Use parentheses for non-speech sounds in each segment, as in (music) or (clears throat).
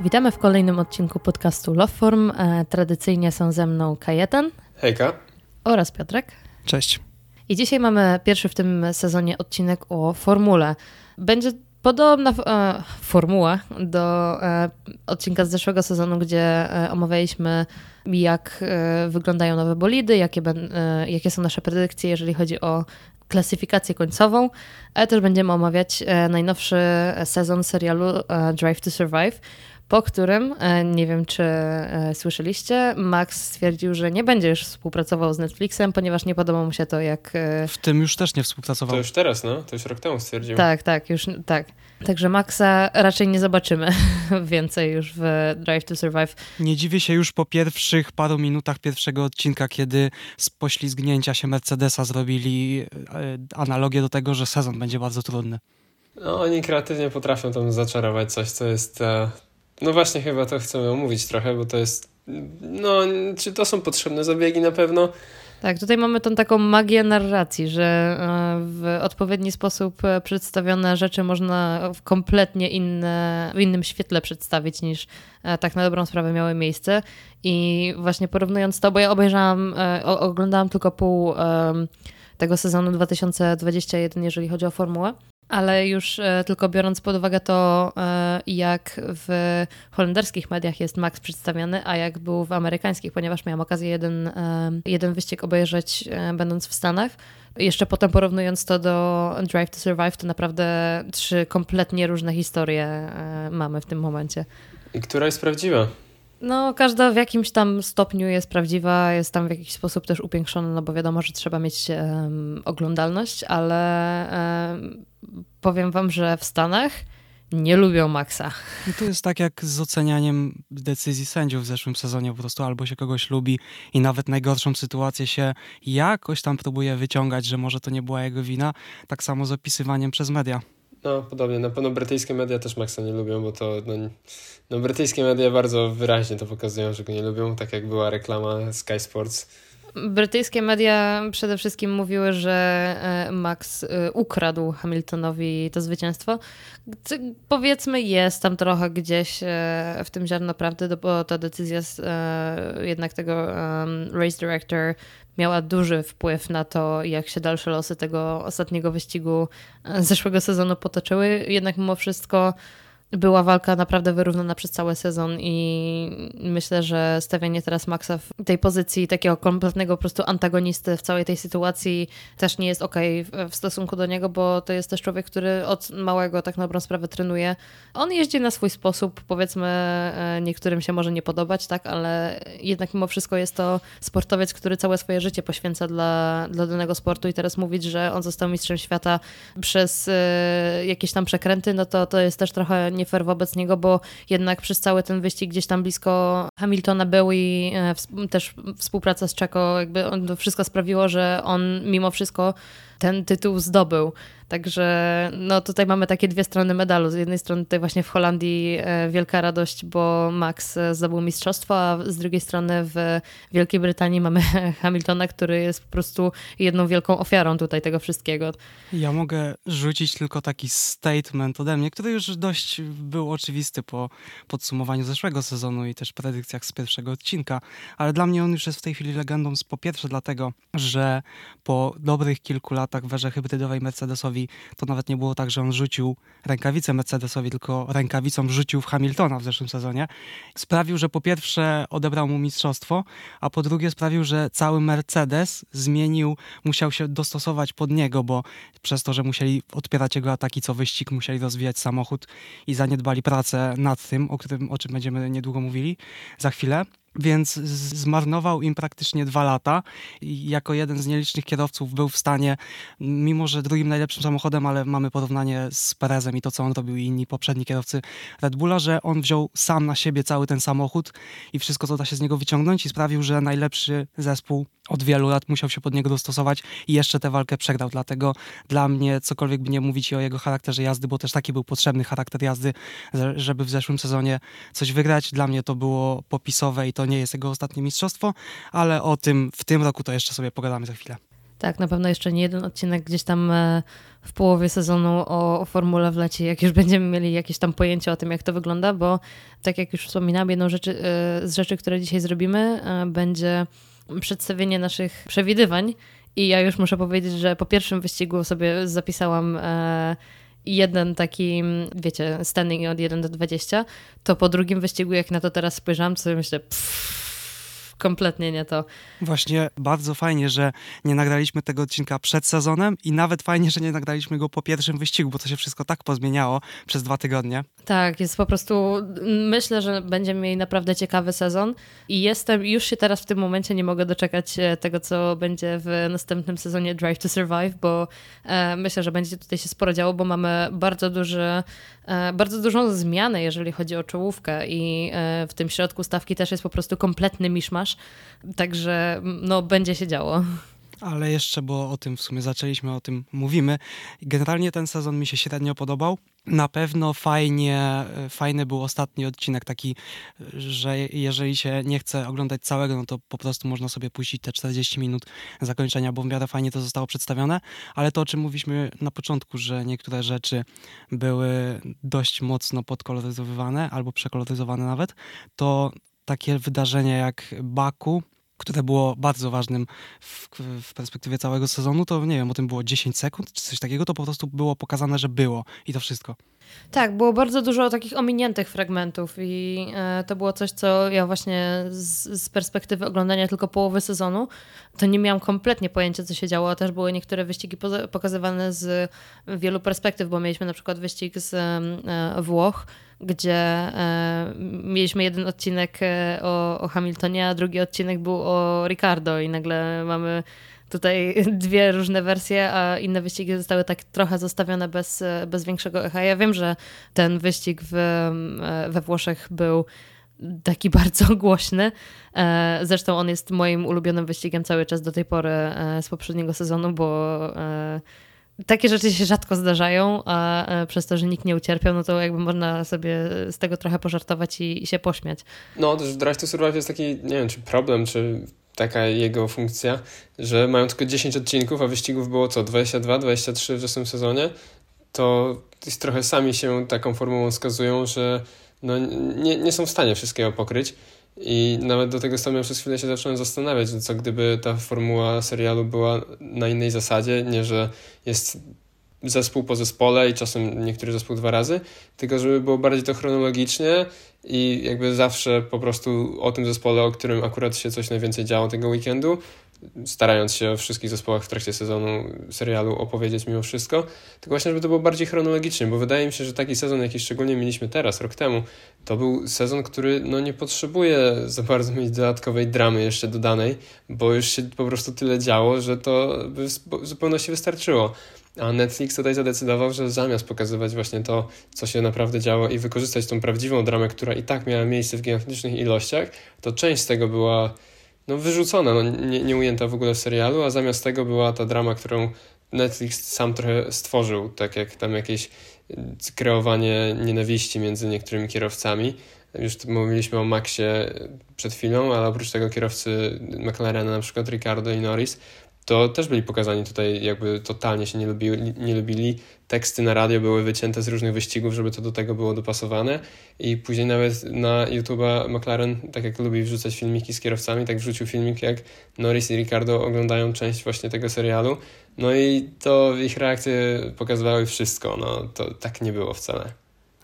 Witamy w kolejnym odcinku podcastu Loveform. E, tradycyjnie są ze mną Kajetan. Hejka. Oraz Piotrek. Cześć. I dzisiaj mamy pierwszy w tym sezonie odcinek o formule. Będzie podobna e, formuła do e, odcinka z zeszłego sezonu, gdzie e, omawialiśmy jak e, wyglądają nowe bolidy, jakie, e, jakie są nasze predykcje, jeżeli chodzi o klasyfikację końcową, ale też będziemy omawiać e, najnowszy sezon serialu Drive to Survive, po którym, e, nie wiem czy e, słyszeliście, Max stwierdził, że nie będzie już współpracował z Netflixem, ponieważ nie podoba mu się to, jak... E, w tym już też nie współpracował. To już teraz, no? To już rok temu stwierdził. Tak, tak, już tak. Także Maxa raczej nie zobaczymy (laughs) więcej już w Drive to Survive. Nie dziwię się już po pierwszych paru minutach pierwszego odcinka, kiedy z poślizgnięcia się Mercedesa zrobili analogię do tego, że sezon będzie bardzo trudny. No, oni kreatywnie potrafią tam zaczarować coś, co jest no właśnie, chyba to chcemy omówić trochę, bo to jest. No, czy to są potrzebne zabiegi na pewno? Tak, tutaj mamy tą taką magię narracji, że e, w odpowiedni sposób e, przedstawione rzeczy można w kompletnie inne, w innym świetle przedstawić niż e, tak na dobrą sprawę miały miejsce. I właśnie porównując to, bo ja obejrzałam, oglądałam tylko pół tego sezonu 2021, jeżeli chodzi o formułę ale już e, tylko biorąc pod uwagę to, e, jak w holenderskich mediach jest Max przedstawiany, a jak był w amerykańskich, ponieważ miałam okazję jeden, e, jeden wyścig obejrzeć będąc w Stanach. Jeszcze potem porównując to do Drive to Survive, to naprawdę trzy kompletnie różne historie mamy w tym momencie. I która jest prawdziwa? No, każda w jakimś tam stopniu jest prawdziwa, jest tam w jakiś sposób też upiększona, no bo wiadomo, że trzeba mieć um, oglądalność, ale um, powiem wam, że w Stanach nie lubią Maxa. I to jest tak jak z ocenianiem decyzji sędziów w zeszłym sezonie. Po prostu albo się kogoś lubi i nawet najgorszą sytuację się jakoś tam próbuje wyciągać, że może to nie była jego wina. Tak samo z opisywaniem przez media. No, podobnie. Na pewno brytyjskie media też Maxa nie lubią, bo to no, no, brytyjskie media bardzo wyraźnie to pokazują, że go nie lubią, tak jak była reklama Sky Sports. Brytyjskie media przede wszystkim mówiły, że e, Max e, ukradł Hamiltonowi to zwycięstwo. Powiedzmy, jest tam trochę gdzieś e, w tym ziarno prawdy, bo ta decyzja jednak tego race director miała duży wpływ na to, jak się dalsze losy tego ostatniego wyścigu zeszłego sezonu potoczyły. Jednak mimo wszystko była walka naprawdę wyrównana przez cały sezon i myślę, że stawianie teraz Maxa w tej pozycji takiego kompletnego po prostu antagonisty w całej tej sytuacji też nie jest ok w stosunku do niego, bo to jest też człowiek, który od małego tak na dobrą sprawę trenuje. On jeździ na swój sposób, powiedzmy e, niektórym się może nie podobać, tak, ale jednak mimo wszystko jest to sportowiec, który całe swoje życie poświęca dla, dla danego sportu i teraz mówić, że on został mistrzem świata przez e, jakieś tam przekręty, no to to jest też trochę nie fair wobec niego, bo jednak przez cały ten wyścig gdzieś tam blisko Hamiltona był i e, też współpraca z Czeko, jakby wszystko sprawiło, że on mimo wszystko ten tytuł zdobył. Także no tutaj mamy takie dwie strony medalu. Z jednej strony tutaj właśnie w Holandii e, wielka radość, bo Max e, zdobył mistrzostwo, a z drugiej strony w Wielkiej Brytanii mamy (laughs) Hamiltona, który jest po prostu jedną wielką ofiarą tutaj tego wszystkiego. Ja mogę rzucić tylko taki statement ode mnie, który już dość był oczywisty po podsumowaniu zeszłego sezonu i też predykcjach z pierwszego odcinka, ale dla mnie on już jest w tej chwili legendą po pierwsze dlatego, że po dobrych kilku latach w erze hybrydowej Mercedesowi to nawet nie było tak, że on rzucił rękawicę Mercedesowi, tylko rękawicą rzucił w Hamiltona w zeszłym sezonie. Sprawił, że po pierwsze odebrał mu mistrzostwo, a po drugie sprawił, że cały Mercedes zmienił, musiał się dostosować pod niego, bo przez to, że musieli odpierać jego ataki co wyścig, musieli rozwijać samochód i zaniedbali pracę nad tym, o, którym, o czym będziemy niedługo mówili za chwilę więc zmarnował im praktycznie dwa lata i jako jeden z nielicznych kierowców był w stanie, mimo że drugim najlepszym samochodem, ale mamy porównanie z Perezem i to, co on robił i inni poprzedni kierowcy Red Bulla, że on wziął sam na siebie cały ten samochód i wszystko, co da się z niego wyciągnąć i sprawił, że najlepszy zespół od wielu lat musiał się pod niego dostosować i jeszcze tę walkę przegrał. Dlatego dla mnie, cokolwiek by nie mówić o jego charakterze jazdy, bo też taki był potrzebny charakter jazdy, żeby w zeszłym sezonie coś wygrać. Dla mnie to było popisowe i to nie jest jego ostatnie mistrzostwo, ale o tym w tym roku to jeszcze sobie pogadamy za chwilę. Tak, na pewno jeszcze nie jeden odcinek gdzieś tam e, w połowie sezonu o, o formule wleci, jak już (laughs) będziemy mieli jakieś tam pojęcie o tym, jak to wygląda, bo tak jak już wspominałam, jedną rzeczy, e, z rzeczy, które dzisiaj zrobimy, e, będzie przedstawienie naszych przewidywań. I ja już muszę powiedzieć, że po pierwszym wyścigu sobie zapisałam jeden taki, wiecie, standing od 1 do 20, to po drugim wyścigu, jak na to teraz spojrzałam, to sobie myślę, pff, kompletnie nie to. Właśnie bardzo fajnie, że nie nagraliśmy tego odcinka przed sezonem i nawet fajnie, że nie nagraliśmy go po pierwszym wyścigu, bo to się wszystko tak pozmieniało przez dwa tygodnie. Tak, jest po prostu, myślę, że będziemy mieli naprawdę ciekawy sezon i jestem, już się teraz w tym momencie nie mogę doczekać e, tego, co będzie w następnym sezonie Drive to Survive, bo e, myślę, że będzie tutaj się sporo działo, bo mamy bardzo duży bardzo dużą zmianę, jeżeli chodzi o czołówkę i e, w tym środku stawki też jest po prostu kompletny miszmasz, także no będzie się działo. Ale jeszcze, bo o tym w sumie zaczęliśmy, o tym mówimy. Generalnie ten sezon mi się średnio podobał. Na pewno fajnie, fajny był ostatni odcinek, taki, że jeżeli się nie chce oglądać całego, no to po prostu można sobie puścić te 40 minut zakończenia, bo w miarę fajnie to zostało przedstawione. Ale to, o czym mówiliśmy na początku, że niektóre rzeczy były dość mocno podkoloryzowane albo przekoloryzowane nawet, to takie wydarzenia jak Baku, które było bardzo ważnym w, w, perspektywie całego sezonu, to nie wiem, o tym było 10 sekund czy coś takiego, to po prostu było pokazane, że było i to wszystko. Tak, było bardzo dużo takich ominiętych fragmentów i e, to było coś, co ja właśnie z, z, perspektywy oglądania tylko połowy sezonu, to nie miałam kompletnie pojęcia, co się działo. Też były niektóre wyścigi pokazywane z wielu perspektyw, bo mieliśmy na przykład wyścig z e, Włoch, gdzie e, mieliśmy jeden odcinek o, o Hamiltonie, a drugi odcinek był o Ricardo i nagle mamy tutaj (laughs) dwie różne wersje, a inne wyścigi zostały tak trochę zostawione bez, bez większego echa. Ja wiem, że ten wyścig w, e, we Włoszech był taki (laughs) bardzo głośny. Zresztą on jest moim ulubionym wyścigiem cały czas do tej pory z poprzedniego sezonu, bo takie rzeczy się rzadko zdarzają, a przez to, że nikt nie ucierpiał, no to jakby można sobie z tego trochę pożartować i, i się pośmiać. No, też Drive to Survive jest taki, nie wiem, czy problem, czy taka jego funkcja, że mają tylko 10 odcinków, a wyścigów było co, 22, 23 w zeszłym sezonie, to trochę sami się taką formułą skazują, że no, nie, nie są w stanie wszystkiego pokryć. I nawet do tego samego przez chwilę się zacząłem zastanawiać, co gdyby ta formuła serialu była na innej zasadzie, nie że jest zespół po zespole i czasem niektóry zespół dwa razy, tylko żeby było bardziej to chronologicznie i jakby zawsze po prostu o tym zespole, o którym akurat się coś najwięcej działo tego weekendu, starając się o wszystkich zespołach w trakcie sezonu serialu opowiedzieć mimo wszystko, tylko właśnie, żeby to było bardziej chronologicznie, bo wydaje mi się, że taki sezon, jaki szczególnie mieliśmy teraz, rok temu, to był sezon, który no, nie potrzebuje za bardzo mieć dodatkowej dramy jeszcze dodanej, bo już się po prostu tyle działo, że to by w zupełności wystarczyło. A Netflix tutaj zadecydował, że zamiast pokazywać właśnie to, co się naprawdę działo i wykorzystać tą prawdziwą dramę, która i tak miała miejsce w gigantycznych ilościach, to część z tego była no, wyrzucona, no, nie, nie ujęta w ogóle w serialu, a zamiast tego była ta drama, którą Netflix sam trochę stworzył, tak jak tam jakieś y, kreowanie nienawiści między niektórymi kierowcami. Już mówiliśmy o Maxie przed chwilą, ale oprócz tego kierowcy McLarena, na przykład Ricardo i Norris, to też byli pokazani tutaj, jakby totalnie się nie lubili, nie lubili. Teksty na radio były wycięte z różnych wyścigów, żeby to do tego było dopasowane. I później nawet na YouTube'a McLaren, tak jak lubi wrzucać filmiki z kierowcami, tak wrzucił filmik, jak Norris i Ricardo oglądają część właśnie tego serialu. No i to ich reakcje pokazywały wszystko. No to tak nie było wcale.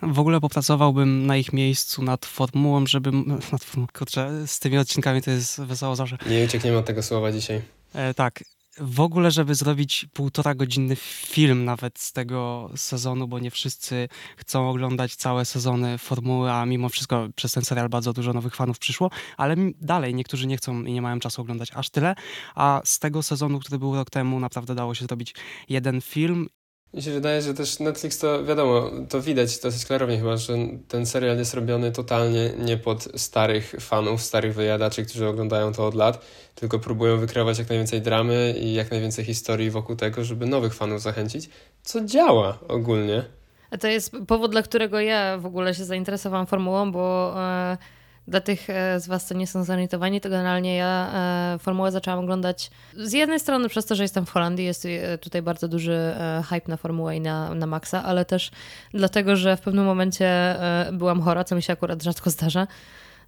W ogóle popracowałbym na ich miejscu nad formułą, żeby. (laughs) Nad, kurczę, z tymi odcinkami to jest wesoło zawsze. Nie uciekniemy od tego słowa dzisiaj. E, tak, w ogóle, żeby zrobić półtora godzinny film nawet z tego sezonu, bo nie wszyscy chcą oglądać całe sezony formuły, a mimo wszystko przez ten serial bardzo dużo nowych fanów przyszło, ale dalej niektórzy nie chcą i nie mają czasu oglądać aż tyle, a z tego sezonu, który był rok temu, naprawdę dało się zrobić jeden film mi się wydaje, że też Netflix to wiadomo, to widać dosyć klarownie chyba, że ten serial jest robiony totalnie nie pod starych fanów, starych wyjadaczy, którzy oglądają to od lat, tylko próbują wykreować jak najwięcej dramy i jak najwięcej historii wokół tego, żeby nowych fanów zachęcić, co działa ogólnie. A to jest powód, dla którego ja w ogóle się zainteresowałam formułą, bo e, Dla tych e, z Was, co nie są zorientowani, to generalnie ja e, formułę zaczęłam oglądać z jednej strony przez to, że jestem w Holandii, jest e, tutaj bardzo duży hype na formułę i na, na Maxa, ale też dlatego, że w pewnym momencie byłam chora, co mi się akurat rzadko zdarza.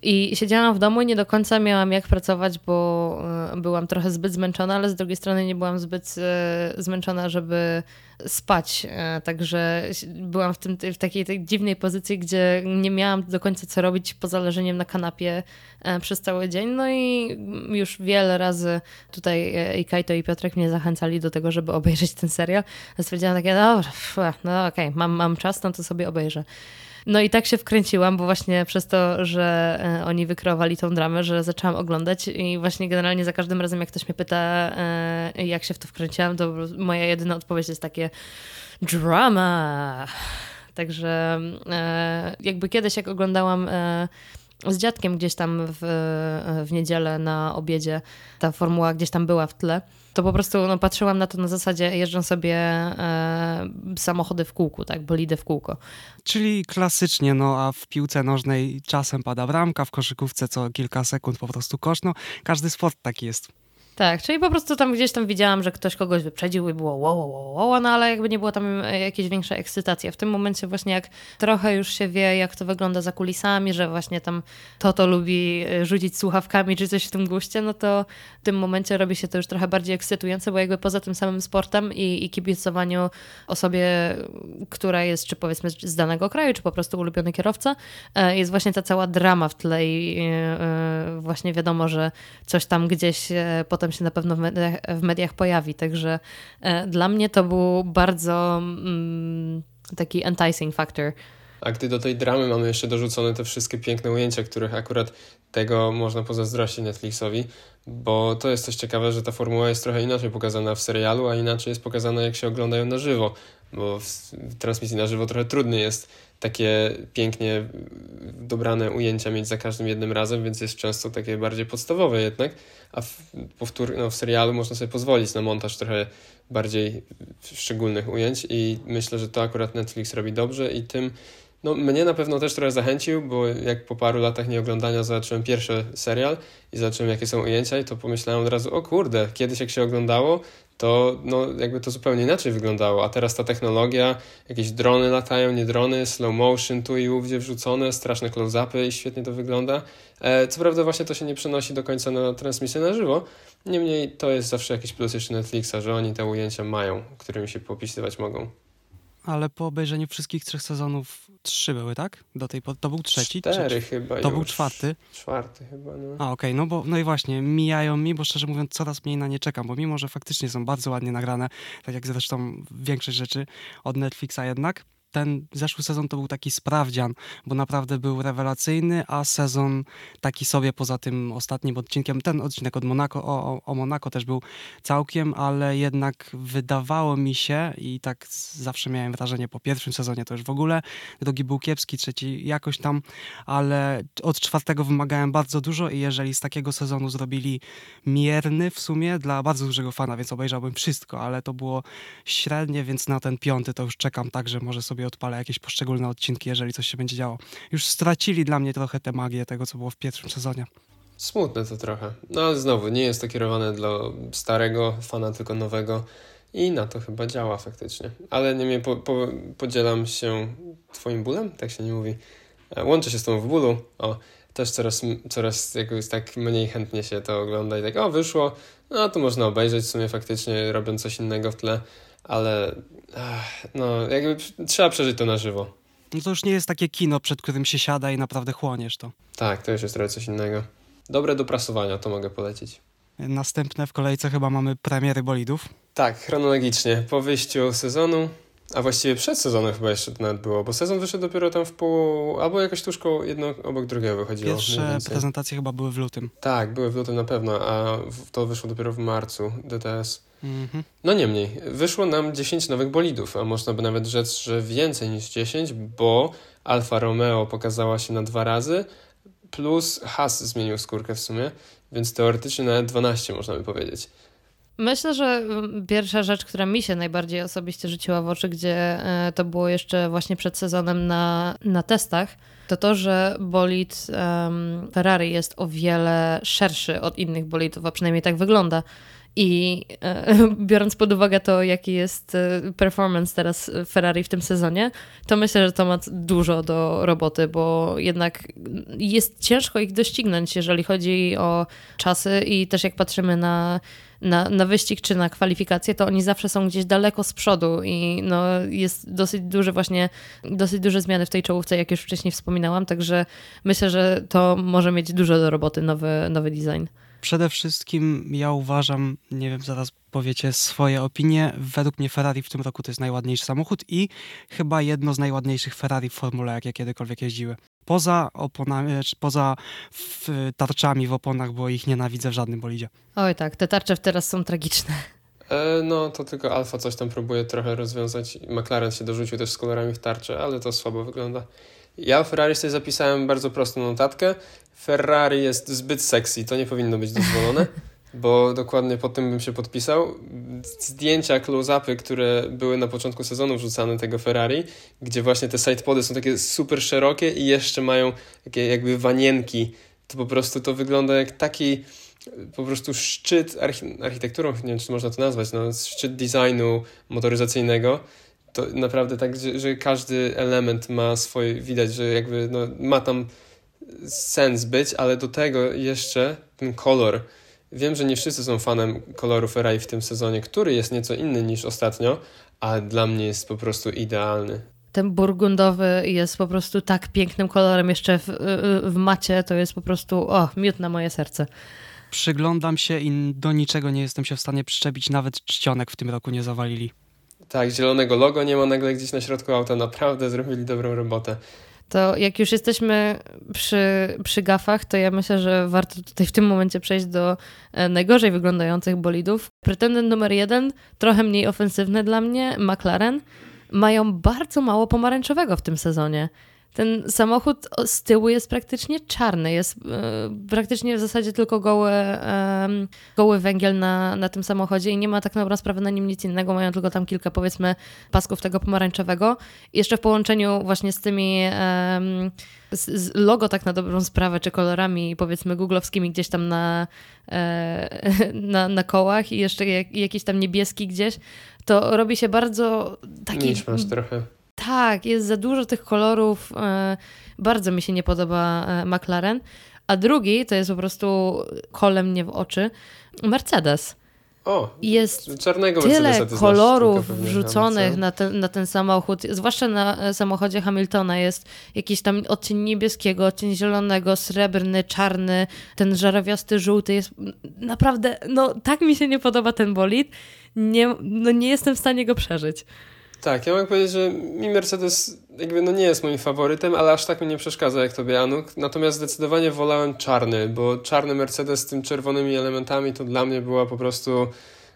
I siedziałam w domu i nie do końca miałam jak pracować, bo byłam trochę zbyt zmęczona, ale z drugiej strony nie byłam zbyt zmęczona, żeby spać. E, także byłam w, tym, w takiej tej dziwnej pozycji, gdzie nie miałam do końca co robić poza leżeniem na kanapie e, przez cały dzień. No i już wiele razy tutaj e, i Kajto i Piotrek mnie zachęcali do tego, żeby obejrzeć ten serial. Stwierdziłam takie, no, no okej, okay, mam, mam czas, no to sobie obejrzę. No i tak się wkręciłam, bo właśnie przez to, że e, oni wykreowali tą dramę, że zaczęłam oglądać i właśnie generalnie za każdym razem, jak ktoś mnie pyta, e, jak się w to wkręciłam, to moja jedyna odpowiedź jest takie drama. Także e, jakby kiedyś, jak oglądałam z dziadkiem gdzieś tam w, w niedzielę na obiedzie, ta formuła gdzieś tam była w tle, to po prostu no, patrzyłam na to na zasadzie jeżdżą sobie e, samochody w kółku, tak, bolidy w kółko. Czyli klasycznie, no a w piłce nożnej czasem pada bramka, w koszykówce co kilka sekund po prostu kosz, no każdy sport taki jest. Tak, czyli po prostu tam gdzieś tam widziałam, że ktoś kogoś wyprzedził i było wow, wow, wow, no ale jakby nie było tam e, jakiejś większej ekscytacji. W tym momencie właśnie jak trochę już się wie, jak to wygląda za kulisami, że właśnie tam to to lubi e, rzucić słuchawkami czy coś w tym guście, no to w tym momencie robi się to już trochę bardziej ekscytujące, bo jakby poza tym samym sportem i, i kibicowaniu osobie, która jest czy powiedzmy z danego kraju, czy po prostu ulubiony kierowca, e, jest właśnie ta cała drama w tle i właśnie wiadomo, że coś tam gdzieś potem potem się na pewno w mediach, w mediach pojawi. Także e, dla mnie to był bardzo mm, taki enticing factor. A gdy do tej dramy mamy jeszcze dorzucone te wszystkie piękne ujęcia, których akurat tego można pozazdrościć Netflixowi, bo to jest coś ciekawe, że ta formuła jest trochę inaczej pokazana w serialu, a inaczej jest pokazana jak się oglądają na żywo, bo w, transmisji na żywo trochę trudniej jest takie pięknie dobrane ujęcia mieć za każdym jednym razem, więc jest często takie bardziej podstawowe jednak, a w, powtór, no, w serialu można sobie pozwolić na montaż trochę bardziej szczególnych ujęć i myślę, że to akurat Netflix robi dobrze i tym no, mnie na pewno też trochę zachęcił, bo jak po paru latach nieoglądania zobaczyłem pierwszy serial i zobaczyłem jakie są ujęcia i to pomyślałem od razu, o kurde, kiedyś jak się oglądało, to no, jakby to zupełnie inaczej wyglądało, a teraz ta technologia, jakieś drony latają, nie drony, slow motion tu i ówdzie wrzucone, straszne close-upy i świetnie to wygląda. E, co prawda właśnie to się nie przenosi do końca na transmisję na żywo, niemniej to jest zawsze jakiś plus jeszcze Netflixa, że oni te ujęcia mają, którymi się popisywać mogą. Ale po obejrzeniu wszystkich trzech sezonów trzy były, tak? Do tej to był trzeci? Cztery chyba To już. był czwarty? Czwarty chyba, no. A, okej, okay. no bo no i właśnie, mijają mi, bo szczerze mówiąc coraz mniej na nie czekam, bo mimo, że faktycznie są bardzo ładnie nagrane, tak jak zresztą większość rzeczy od Netflixa jednak, ten zeszły sezon to był taki sprawdzian, bo naprawdę był rewelacyjny, a sezon taki sobie poza tym ostatnim odcinkiem, ten odcinek od Monaco, o, o Monaco też był całkiem, ale jednak wydawało mi się i tak zawsze miałem wrażenie po pierwszym sezonie to już w ogóle, drugi był kiepski, trzeci jakoś tam, ale od czwartego wymagałem bardzo dużo i jeżeli z takiego sezonu zrobili mierny w sumie dla bardzo dużego fana, więc obejrzałbym wszystko, ale to było średnie, więc na ten piąty to już czekam tak, że może sobie odpalę jakieś poszczególne odcinki, jeżeli coś się będzie działo. Już stracili dla mnie trochę tę magię tego, co było w pierwszym sezonie. Smutne to trochę. No ale znowu, nie jest to kierowane dla starego fana, tylko nowego. I na to chyba działa faktycznie. Ale niemniej po, po, podzielam się twoim bólem, tak się nie mówi. E, łączę się z tobą w bólu. O, też coraz, coraz jakoś tak mniej chętnie się to ogląda i tak, o, wyszło, no to można obejrzeć w sumie faktycznie, robiąc coś innego w tle ale no, jakby trzeba przeżyć to na żywo. No to już nie jest takie kino, przed którym się siada i naprawdę chłoniesz to. Tak, to już jest trochę coś innego. Dobre do prasowania, to mogę polecić. Następne w kolejce chyba mamy premiery bolidów. Tak, chronologicznie. Po wyjściu sezonu, a właściwie przed sezonem chyba jeszcze to nawet było, bo sezon wyszedł dopiero tam w pół, albo jakoś tużką jedno obok drugiego wychodziło. Pierwsze prezentacje chyba były w lutym. Tak, były w lutym na pewno, a to wyszło dopiero w marcu, DTS. Mhm. No niemniej, wyszło nam 10 nowych bolidów, a można by nawet rzec, że więcej niż 10, bo Alfa Romeo pokazała się na dwa razy, plus Haas zmienił skórkę w sumie, więc teoretycznie nawet 12 można by powiedzieć. Myślę, że mm, pierwsza rzecz, która mi się najbardziej osobiście rzuciła w oczy, gdzie e, to było jeszcze właśnie przed sezonem na, na testach, to to, że bolid um, Ferrari jest o wiele szerszy od innych bolidów, a przynajmniej tak wygląda. I e, (laughs) biorąc pod uwagę to, jaki jest e, performance teraz Ferrari w tym sezonie, to myślę, że to ma dużo do roboty, bo jednak jest ciężko ich doścignąć, jeżeli chodzi o czasy i też jak patrzymy na na, na wyścig czy na kwalifikacje, to oni zawsze są gdzieś daleko z przodu i no, jest dosyć duże właśnie, dosyć duże zmiany w tej czołówce, jak już wcześniej wspominałam, także myślę, że to może mieć dużo do roboty, nowy, nowy design. Przede wszystkim ja uważam, nie wiem, zaraz powiecie swoje opinie. Według mnie Ferrari w tym roku to jest najładniejszy samochód i chyba jedno z najładniejszych Ferrari w formule, jakie kiedykolwiek jeździły. Poza oponami, poza tarczami w oponach, bo ich nienawidzę w żadnym bolidzie. Oj tak, te tarcze teraz są tragiczne. E, no, to tylko Alfa coś tam próbuje trochę rozwiązać. McLaren się dorzucił też z kolorami w tarczy, ale to słabo wygląda. Ja Ferrari sobie zapisałem bardzo prostą notatkę. Ferrari jest zbyt sexy, to nie powinno być dozwolone, (laughs) bo dokładnie pod tym bym się podpisał. Zdjęcia, close-upy, które były na początku sezonu wrzucane tego Ferrari, gdzie właśnie te sidepody są takie super szerokie i jeszcze mają takie jakby wanienki, to po prostu to wygląda jak taki po prostu szczyt architekturą, nie wiem czy można to nazwać, no, szczyt designu motoryzacyjnego to naprawdę tak, że, że, każdy element ma swoje, widać, że jakby no, ma tam sens być, ale do tego jeszcze ten kolor. Wiem, że nie wszyscy są fanem koloru Ferrari w tym sezonie, który jest nieco inny niż ostatnio, a dla mnie jest po prostu idealny. Ten burgundowy jest po prostu tak pięknym kolorem, jeszcze w, w macie to jest po prostu, o, miód na moje serce. Przyglądam się i do niczego nie jestem się w stanie przyczepić, nawet czcionek w tym roku nie zawalili. Tak, zielonego logo nie ma nagle gdzieś na środku auta. Naprawdę zrobili dobrą robotę. To jak już jesteśmy przy, przy gafach, to ja myślę, że warto tutaj w tym momencie przejść do e, najgorzej wyglądających bolidów. Pretendent numer jeden, trochę mniej ofensywny dla mnie, McLaren. Mają bardzo mało pomarańczowego w tym sezonie. Ten samochód z tyłu jest praktycznie czarny, jest e, praktycznie w zasadzie tylko goły, goły węgiel na, na tym samochodzie i nie ma tak na dobrą sprawę na nim nic innego, mają tylko tam kilka powiedzmy pasków tego pomarańczowego. I jeszcze w połączeniu właśnie z tymi z, z logo tak na dobrą sprawę, czy kolorami powiedzmy googlowskimi gdzieś tam na, e, (laughs) na, na kołach i jeszcze jak, jakiś tam niebieski gdzieś, to robi się bardzo taki... masz trochę. Tak, jest za dużo tych kolorów. E, bardzo mi się nie podoba e, McLaren. A drugi to jest po prostu kolem mnie w oczy Mercedes. O, jest czarnego tyle kolorów wrzuconych na ten, na ten samochód, zwłaszcza na e, samochodzie Hamiltona jest jakiś tam odcień niebieskiego, odcień zielonego, srebrny, czarny, ten żarowiasty żółty jest naprawdę, no tak mi się nie podoba ten bolid, nie, no nie jestem w stanie go przeżyć. Tak, ja mogę powiedzieć, że mi Mercedes jakby no nie jest moim faworytem, ale aż tak mi nie przeszkadza jak tobie Anuk. Natomiast zdecydowanie wolałem czarny, bo czarny Mercedes z tym czerwonymi elementami to dla mnie była po prostu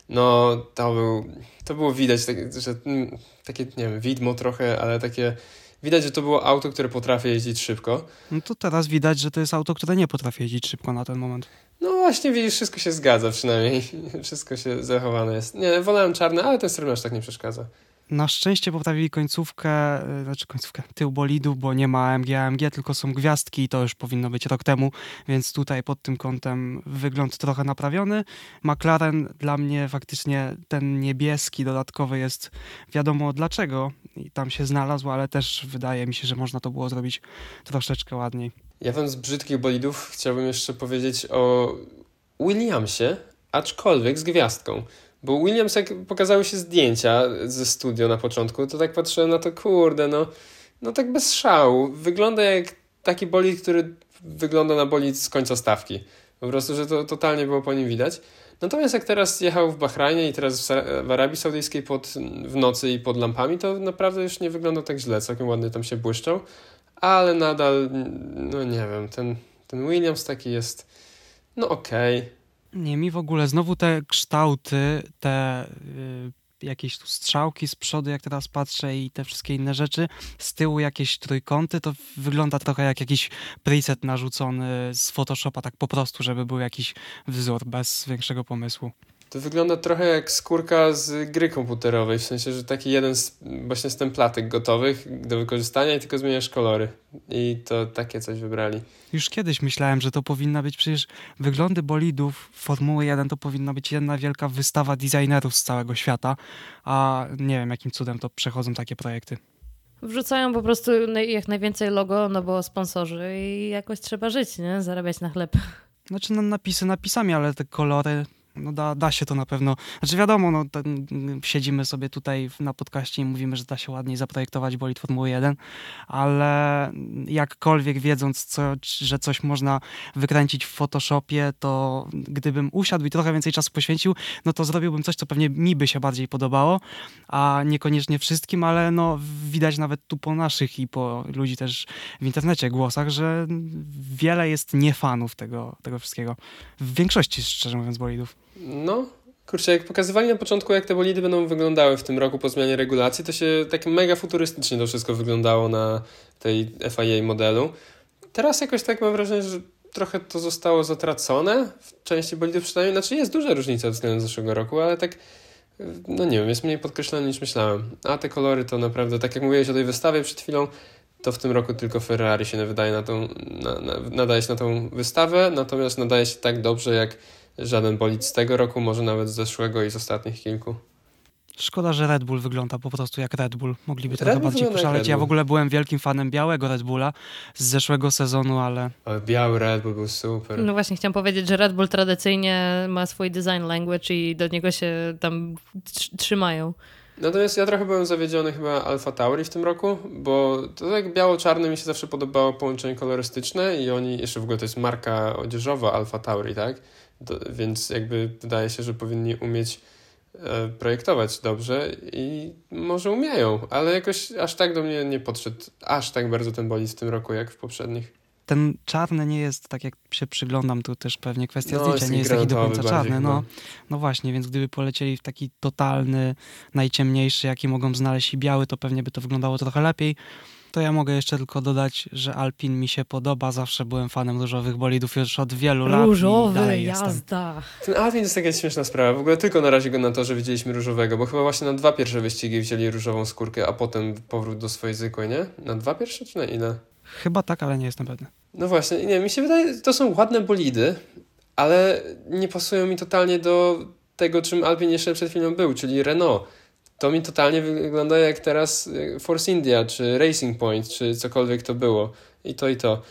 no to był, to było widać, tak, że mm, takie, nie wiem, widmo trochę, ale takie widać, że to było auto, które potrafi jeździć szybko. No to teraz widać, że to jest auto, które nie potrafi jeździć szybko na ten moment. No właśnie, widzisz, wszystko się zgadza przynajmniej. (laughs) Wszystko się zachowane jest. Nie, wolałem czarny, ale ten srebrny aż tak nie przeszkadza. Na szczęście poprawili końcówkę, e, znaczy końcówkę tył bolidu, bo nie ma AMG, AMG, tylko są gwiazdki i to już powinno być rok temu, więc tutaj pod tym kątem wygląd trochę naprawiony. McLaren dla mnie faktycznie ten niebieski dodatkowy jest wiadomo dlaczego i tam się znalazł, ale też wydaje mi się, że można to było zrobić troszeczkę ładniej. Ja wam z brzydkich bolidów chciałbym jeszcze powiedzieć o Williamsie, aczkolwiek z gwiazdką. Bo Williams, jak pokazały się zdjęcia ze studio na początku, to tak patrzyłem na to, kurde, no, no tak bez szału. Wygląda jak taki bolid, który wygląda na bolid z końca stawki. Po prostu, że to totalnie było po nim widać. Natomiast jak teraz jechał w Bahrajnie i teraz w Arabii Saudyjskiej pod, w nocy i pod lampami, to naprawdę już nie wygląda tak źle. Całkiem ładnie tam się błyszczą. Ale nadal, no nie wiem, ten, ten Williams taki jest, no okej. Okay nie, mi w ogóle znowu te kształty, te y, jakieś tu strzałki z przodu, jak teraz patrzę i te wszystkie inne rzeczy, z tyłu jakieś trójkąty, to wygląda trochę jak jakiś preset narzucony z Photoshopa tak po prostu, żeby był jakiś wzór bez większego pomysłu. To wygląda trochę jak skórka z gry komputerowej, w sensie, że taki jeden z, właśnie z templatek gotowych do wykorzystania i tylko zmieniasz kolory. I to takie coś wybrali. Już kiedyś myślałem, że to powinna być przecież wyglądy bolidów Formuły 1 to powinna być jedna wielka wystawa designerów z całego świata, a nie wiem jakim cudem to przechodzą takie projekty. Wrzucają po prostu jak najwięcej logo, no bo sponsorzy i jakoś trzeba żyć, nie? Zarabiać na chleb. Znaczy no, napisy napisami, ale te kolory no da, da się to na pewno. Znaczy wiadomo, no, ten, siedzimy sobie tutaj na podcaście i mówimy, że da się ładniej zaprojektować bolid Formuły 1, ale jakkolwiek wiedząc, co, że coś można wykręcić w Photoshopie, to gdybym usiadł i trochę więcej czasu poświęcił, no to zrobiłbym coś, co pewnie mi by się bardziej podobało, a niekoniecznie wszystkim, ale no widać nawet tu po naszych i po ludzi też w internecie głosach, że wiele jest niefanów tego, tego wszystkiego. W większości, szczerze mówiąc, bolidów. No, kurczę, jak pokazywali na początku, jak te bolidy będą wyglądały w tym roku po zmianie regulacji, to się tak mega futurystycznie to wszystko wyglądało na tej FIA modelu. Teraz jakoś tak mam wrażenie, że trochę to zostało zatracone w części bolidów przynajmniej. Znaczy jest duża różnica względem zeszłego roku, ale tak no nie wiem, jest mniej podkreślone niż myślałem. A te kolory to naprawdę, tak jak mówiłeś o tej wystawie przed chwilą, to w tym roku tylko Ferrari się wydaje na tą, na, na, nadaje się na tą wystawę, natomiast nadaje się tak dobrze jak żaden bolid z tego roku, może nawet z zeszłego i z ostatnich kilku. Szkoda, że Red Bull wygląda po prostu jak Red Bull. Mogliby trochę bardziej poszaleć. Ja w ogóle byłem wielkim fanem białego Red Bulla z zeszłego sezonu, ale... ale... Biały Red Bull był super. No właśnie, chciałam powiedzieć, że Red Bull tradycyjnie ma swój design language i do niego się tam trzymają. Natomiast ja trochę byłem zawiedziony chyba Alfa Tauri w tym roku, bo to tak biało-czarne mi się zawsze podobało połączenie kolorystyczne i oni, jeszcze w ogóle to jest marka odzieżowa Alfa Tauri, tak? Do, więc jakby wydaje się, że powinni umieć e, projektować dobrze i może umieją, ale jakoś aż tak do mnie nie podszedł, aż tak bardzo ten bolid w tym roku jak w poprzednich. Ten czarny nie jest, tak jak się przyglądam, tu też pewnie kwestia no, zdjęcia, nie jest taki do końca czarny. No, no właśnie, więc gdyby polecieli w taki totalny, najciemniejszy, jaki mogą znaleźć i biały, to pewnie by to wyglądało trochę lepiej. To ja mogę jeszcze tylko dodać, że Alpin mi się podoba. Zawsze byłem fanem różowych bolidów już od wielu lat. Różowy, jazda. Jestem. Ten Alpin jest taka śmieszna sprawa. W ogóle tylko na razie go na to, że widzieliśmy różowego, bo chyba właśnie na dwa pierwsze wyścigi wzięli różową skórkę, a potem powrót do swojej zwykłej, nie? Na dwa pierwsze czy na ile? Chyba tak, ale nie jestem pewny. No właśnie, nie, mi się wydaje, to są ładne bolidy, ale nie pasują mi totalnie do tego, czym Alpin jeszcze przed chwilą był, czyli Renault to mi totalnie wygląda jak teraz y, Force India, czy Racing Point, czy cokolwiek to było. I to, i to.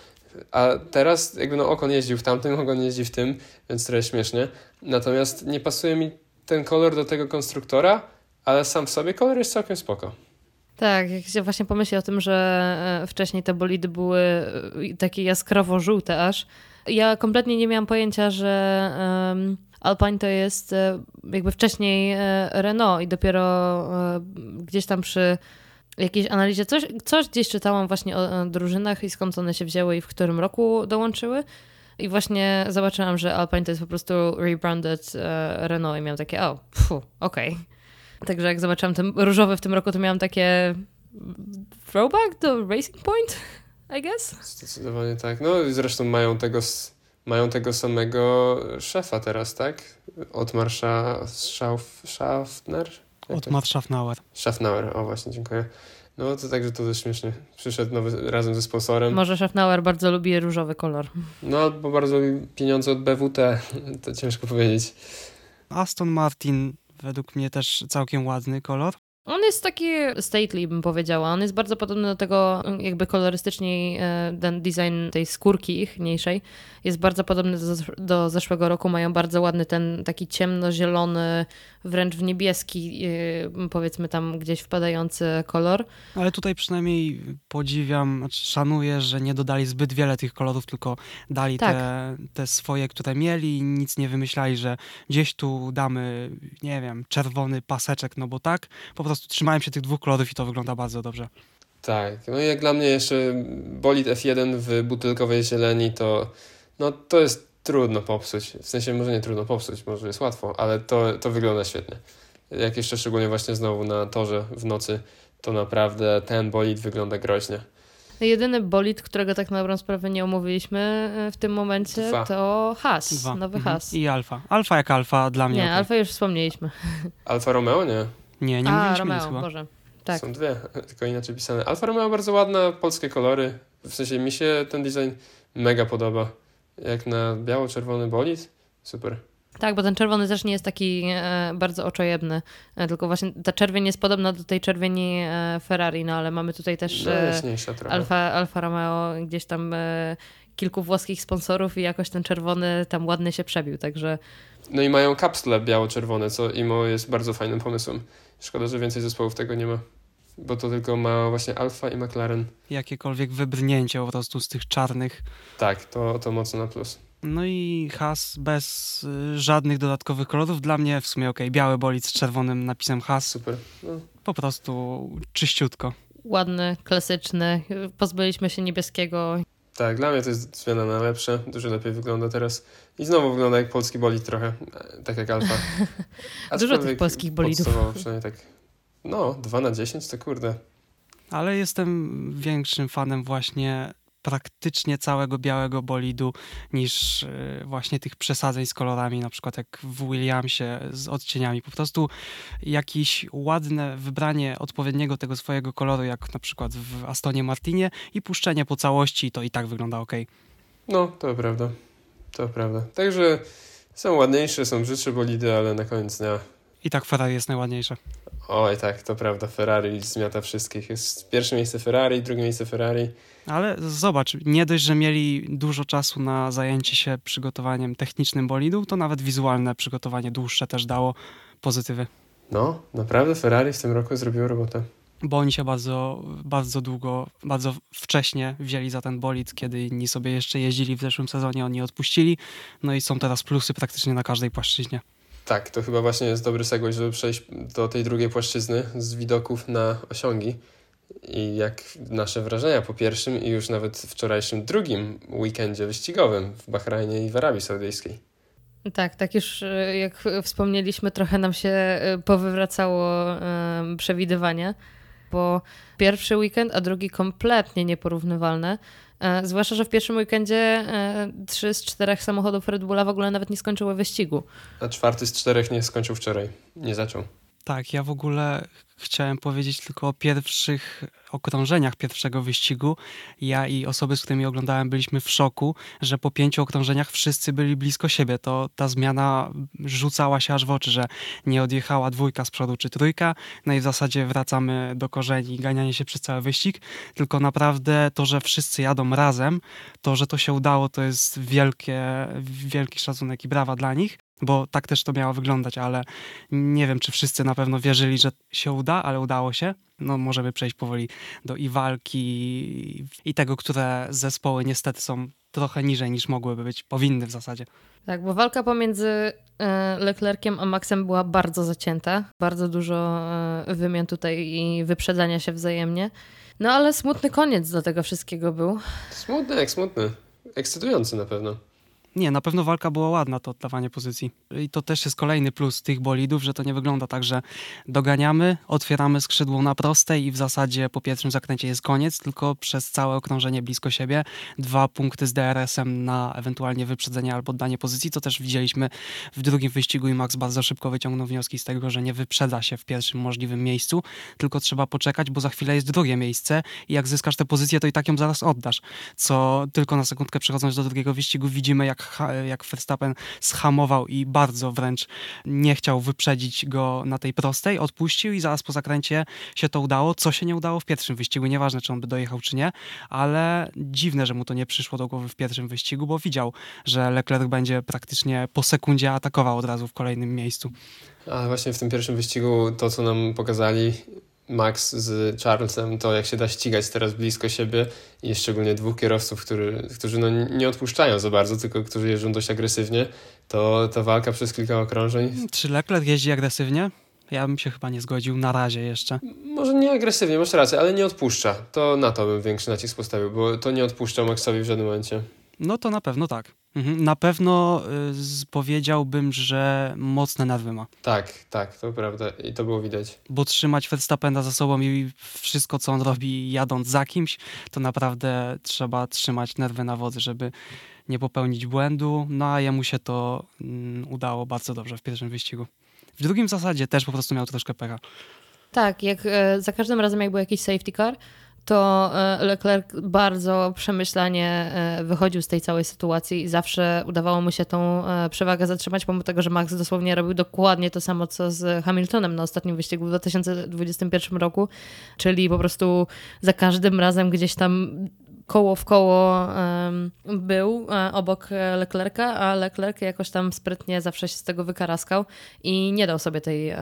A teraz jakby no Okon jeździł w tamtym, Okon jeździ w tym, więc trochę śmiesznie. Natomiast nie pasuje mi ten kolor do tego konstruktora, ale sam w sobie kolor jest całkiem spoko. Tak, jak się właśnie pomyśli o tym, że e, wcześniej te bolidy były e, takie jaskrawo żółte aż. Ja kompletnie nie miałam pojęcia, że um, Alpine to jest e, jakby wcześniej e, Renault i dopiero e, gdzieś tam przy jakiejś analizie coś, coś gdzieś czytałam właśnie o drużynach i skąd one się wzięły i w którym roku dołączyły. I właśnie zobaczyłam, że Alpine to jest po prostu rebranded Renault i miałam takie, o, okej. Okay. Także jak zobaczyłam ten różowy w tym roku, to miałam takie throwback do Racing Point, I guess. Zdecydowanie tak. No zresztą mają tego mają tego samego szefa teraz, tak? Otmar Schaffner? Otmar Schaffnauer. Schaffnauer, o właśnie, dziękuję. No to także to dość śmiesznie. Przyszedł nowy, razem ze sponsorem. Może Schaffnauer bardzo lubi różowy kolor. No albo bardzo lubi pieniądze od BWT, to ciężko powiedzieć. Aston Martin według mnie też całkiem ładny kolor. On jest taki stately, bym powiedziała. On jest bardzo podobny do tego, jakby kolorystycznie e, ten design tej skórki ich mniejszej jest bardzo podobny do, do zeszłego roku. Mają bardzo ładny ten taki ciemnozielony, wręcz w niebieski, e, powiedzmy tam gdzieś wpadający kolor. Ale tutaj przynajmniej podziwiam, znaczy szanuję, że nie dodali zbyt wiele tych kolorów, tylko dali tak. te, te swoje, które mieli i nic nie wymyślali, że gdzieś tu damy, nie wiem, czerwony paseczek, no bo tak, po prostu trzymałem się tych dwóch kolorów i to wygląda bardzo dobrze. Tak, no i jak dla mnie jeszcze bolid F1 w butelkowej zieleni to no to jest trudno popsuć. W sensie może nie trudno popsuć, może jest łatwo, ale to, to wygląda świetnie. Jak jeszcze szczególnie właśnie znowu na torze w nocy, to naprawdę ten bolid wygląda groźnie. Jedyny bolid, którego tak na dobrą sprawę nie omówiliśmy e, w tym momencie, Dwa. to Has, Dwa. nowy Mhm. Has. I Alfa. Alfa jak Alfa dla mnie. Nie, okej. Alfa już wspomnieliśmy. Alfa Romeo nie. Nie, nie A, mówiliśmy Romeo, nic chyba. Boże. Tak. Są dwie, tylko inaczej pisane. Alfa Romeo bardzo ładna, polskie kolory. W sensie mi się ten design mega podoba. Jak na biało-czerwony bolid. Super. Tak, bo ten czerwony też nie jest taki e, bardzo oczojebny, e, tylko właśnie ta czerwień jest podobna do tej czerwieni e, Ferrari, no ale mamy tutaj też No, e. Alfa, Alfa Romeo, gdzieś tam e, kilku włoskich sponsorów i jakoś ten czerwony tam ładnie się przebił, także No i mają kapsle biało-czerwone, co IMO jest bardzo fajnym pomysłem. Szkoda, że więcej zespołów tego nie ma. Bo to tylko ma właśnie Alfa i McLaren. Jakiekolwiek wybrnięcie po prostu z tych czarnych. Tak, to, to mocno na plus. No i Has bez y, żadnych dodatkowych kolorów. Dla mnie w sumie okej, biały bolid z czerwonym napisem Has. Super. No, Po prostu czyściutko. ładny, klasyczny. Pozbyliśmy się niebieskiego. Tak, dla mnie to jest zmiana na lepsze. Dużo lepiej wygląda teraz. I znowu wygląda jak polski bolid trochę. e, Tak jak Alfa. (laughs) Dużo tych polskich bolidów. przynajmniej tak. No, 2 na 10 to kurde. Ale jestem większym fanem właśnie praktycznie całego białego bolidu niż y, właśnie tych przesadzeń z kolorami, na przykład jak w Williamsie z odcieniami. Po prostu jakieś ładne wybranie odpowiedniego tego swojego koloru, jak na przykład w Astonie Martinie i puszczenie po całości, to i tak wygląda ok. No, to prawda. To prawda. Także są ładniejsze, są brzydsze bolidy, ale na koniec dnia I tak Ferrari jest najładniejsze. Oj, tak, to prawda. Ferrari zmiata wszystkich. Jest pierwsze miejsce Ferrari, drugie miejsce Ferrari. Ale zobacz, nie dość, że mieli dużo czasu na zajęcie się przygotowaniem technicznym bolidu, to nawet wizualne przygotowanie dłuższe też dało pozytywy. No, naprawdę Ferrari w tym roku zrobiło robotę. Bo oni się bardzo, bardzo długo, bardzo wcześnie wzięli za ten bolid, kiedy inni sobie jeszcze jeździli w zeszłym sezonie, oni odpuścili. No i są teraz plusy praktycznie na każdej płaszczyźnie. Tak, to chyba właśnie jest dobry segway, żeby przejść do tej drugiej płaszczyzny z widoków na osiągi. I jak nasze wrażenia po pierwszym i już nawet wczorajszym drugim weekendzie wyścigowym w Bahrajnie i w Arabii Saudyjskiej. Tak, tak już e, jak wspomnieliśmy, trochę nam się e, powywracało przewidywanie, bo pierwszy weekend, a drugi kompletnie nieporównywalne. E, Zwłaszcza, że w pierwszym weekendzie e, trzy z czterech samochodów Red Bulla w ogóle nawet nie skończyły wyścigu. A czwarty z czterech nie skończył wczoraj. Nie zaczął. Tak, ja w ogóle chciałem powiedzieć tylko o pierwszych okrążeniach pierwszego wyścigu. Ja i osoby, z którymi oglądałem, byliśmy w szoku, że po pięciu okrążeniach wszyscy byli blisko siebie. To ta zmiana rzucała się aż w oczy, że nie odjechała dwójka z przodu czy trójka, no i w zasadzie wracamy do korzeni ganianie się przez cały wyścig, tylko naprawdę to, że wszyscy jadą razem, to, że to się udało, to jest wielkie, wielki szacunek i brawa dla nich bo tak też to miało wyglądać, ale nie wiem, czy wszyscy na pewno wierzyli, że się uda, ale udało się. No możemy przejść powoli do i walki, i tego, które zespoły niestety są trochę niżej niż mogłyby być, powinny w zasadzie. Tak, bo walka pomiędzy e, Leclerciem a Maxem była bardzo zacięta. Bardzo dużo e, wymian tutaj i wyprzedzania się wzajemnie. No ale smutny koniec do tego wszystkiego był. Smutny jak smutny. Ekscytujący na pewno. Nie, na pewno walka była ładna, to oddawanie pozycji. I to też jest kolejny plus tych bolidów, że to nie wygląda tak, że doganiamy, otwieramy skrzydło na prostej i w zasadzie po pierwszym zakręcie jest koniec, tylko przez całe okrążenie blisko siebie. Dwa punkty z DRS-em na ewentualnie wyprzedzenie albo oddanie pozycji, co też widzieliśmy w drugim wyścigu i Max bardzo szybko wyciągnął wnioski z tego, że nie wyprzeda się w pierwszym możliwym miejscu, tylko trzeba poczekać, bo za chwilę jest drugie miejsce i jak zyskasz tę pozycję, to i tak ją zaraz oddasz. Co tylko na sekundkę przechodząc do drugiego wyścigu widzimy, jak jak Verstappen schamował i bardzo wręcz nie chciał wyprzedzić go na tej prostej, odpuścił i zaraz po zakręcie się to udało, co się nie udało w pierwszym wyścigu, nieważne czy on by dojechał czy nie, ale dziwne, że mu to nie przyszło do głowy w pierwszym wyścigu, bo widział, że Leclerc będzie praktycznie po sekundzie atakował od razu w kolejnym miejscu. A właśnie w tym pierwszym wyścigu to, co nam pokazali Max z Charlesem, to jak się da ścigać teraz blisko siebie i szczególnie dwóch kierowców, który, którzy no nie odpuszczają za bardzo, tylko którzy jeżdżą dość agresywnie, to ta walka przez kilka okrążeń, Czy Leclerc jeździ agresywnie? Ja bym się chyba nie zgodził na razie jeszcze. może nie agresywnie, masz rację, ale nie odpuszcza. To na to bym większy nacisk postawił, bo to nie odpuszczał Maxowi w żadnym momencie. No to na pewno tak. Mhm. Na pewno y, powiedziałbym, że mocne nerwy ma. Tak, tak, to prawda i to było widać. Bo trzymać Verstappena za sobą i wszystko, co on robi jadąc za kimś, to naprawdę trzeba trzymać nerwy na wodzy, żeby nie popełnić błędu. No a jemu się to mm, udało bardzo dobrze w pierwszym wyścigu. W drugim zasadzie też po prostu miał troszkę pecha. Tak, jak e, za każdym razem jak był jakiś safety car, to e, Leclerc bardzo przemyślanie e, wychodził z tej całej sytuacji i zawsze udawało mu się tą e, przewagę zatrzymać, pomimo tego, że Max dosłownie robił dokładnie to samo, co z Hamiltonem na ostatnim wyścigu w 2021 roku, czyli po prostu za każdym razem gdzieś tam koło w koło był e, obok Leclerca, a Leclerc jakoś tam sprytnie zawsze się z tego wykaraskał i nie dał sobie tej e,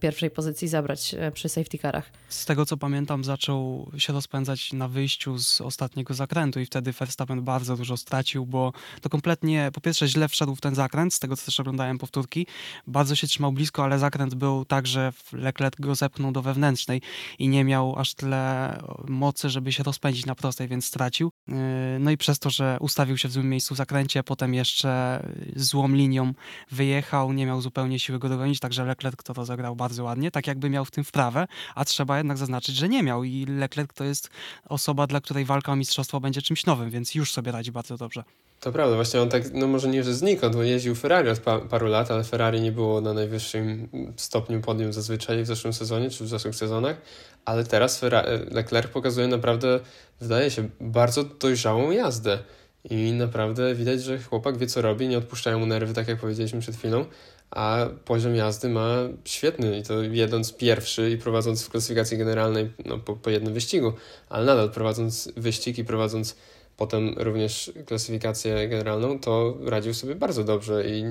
pierwszej pozycji zabrać e, przy safety carach. Z tego co pamiętam, zaczął się rozpędzać na wyjściu z ostatniego zakrętu i wtedy Verstappen bardzo dużo stracił, bo to kompletnie, po pierwsze źle wszedł w ten zakręt, z tego co też oglądałem powtórki, bardzo się trzymał blisko, ale zakręt był tak, że Leclerc go zepchnął do wewnętrznej i nie miał aż tyle mocy, żeby się rozpędzić na prostej, więc stracił. Yy, no i przez to, że ustawił się w złym miejscu w zakręcie, potem jeszcze złą linią wyjechał, nie miał zupełnie siły go dogonić, także Leclerc to rozegrał bardzo ładnie, tak jakby miał w tym wprawę, a trzeba jednak zaznaczyć, że nie miał i Leclerc to jest osoba, dla której walka o mistrzostwo będzie czymś nowym, więc już sobie radzi bardzo dobrze. To prawda, właśnie on tak, no może nie, że znikąd, bo jeździł Ferrari od pa paru lat, ale Ferrari nie było na najwyższym stopniu podium zazwyczaj w zeszłym sezonie, czy w zeszłych sezonach, ale teraz Ferrari, Leclerc pokazuje naprawdę, wydaje się, bardzo dojrzałą jazdę. I naprawdę widać, że chłopak wie co robi, nie odpuszczają mu nerwy, tak jak powiedzieliśmy przed chwilą, a poziom jazdy ma świetny i to jedąc pierwszy i prowadząc w klasyfikacji generalnej no, po, po jednym wyścigu, ale nadal prowadząc wyścig i prowadząc potem również klasyfikację generalną, to radził sobie bardzo dobrze i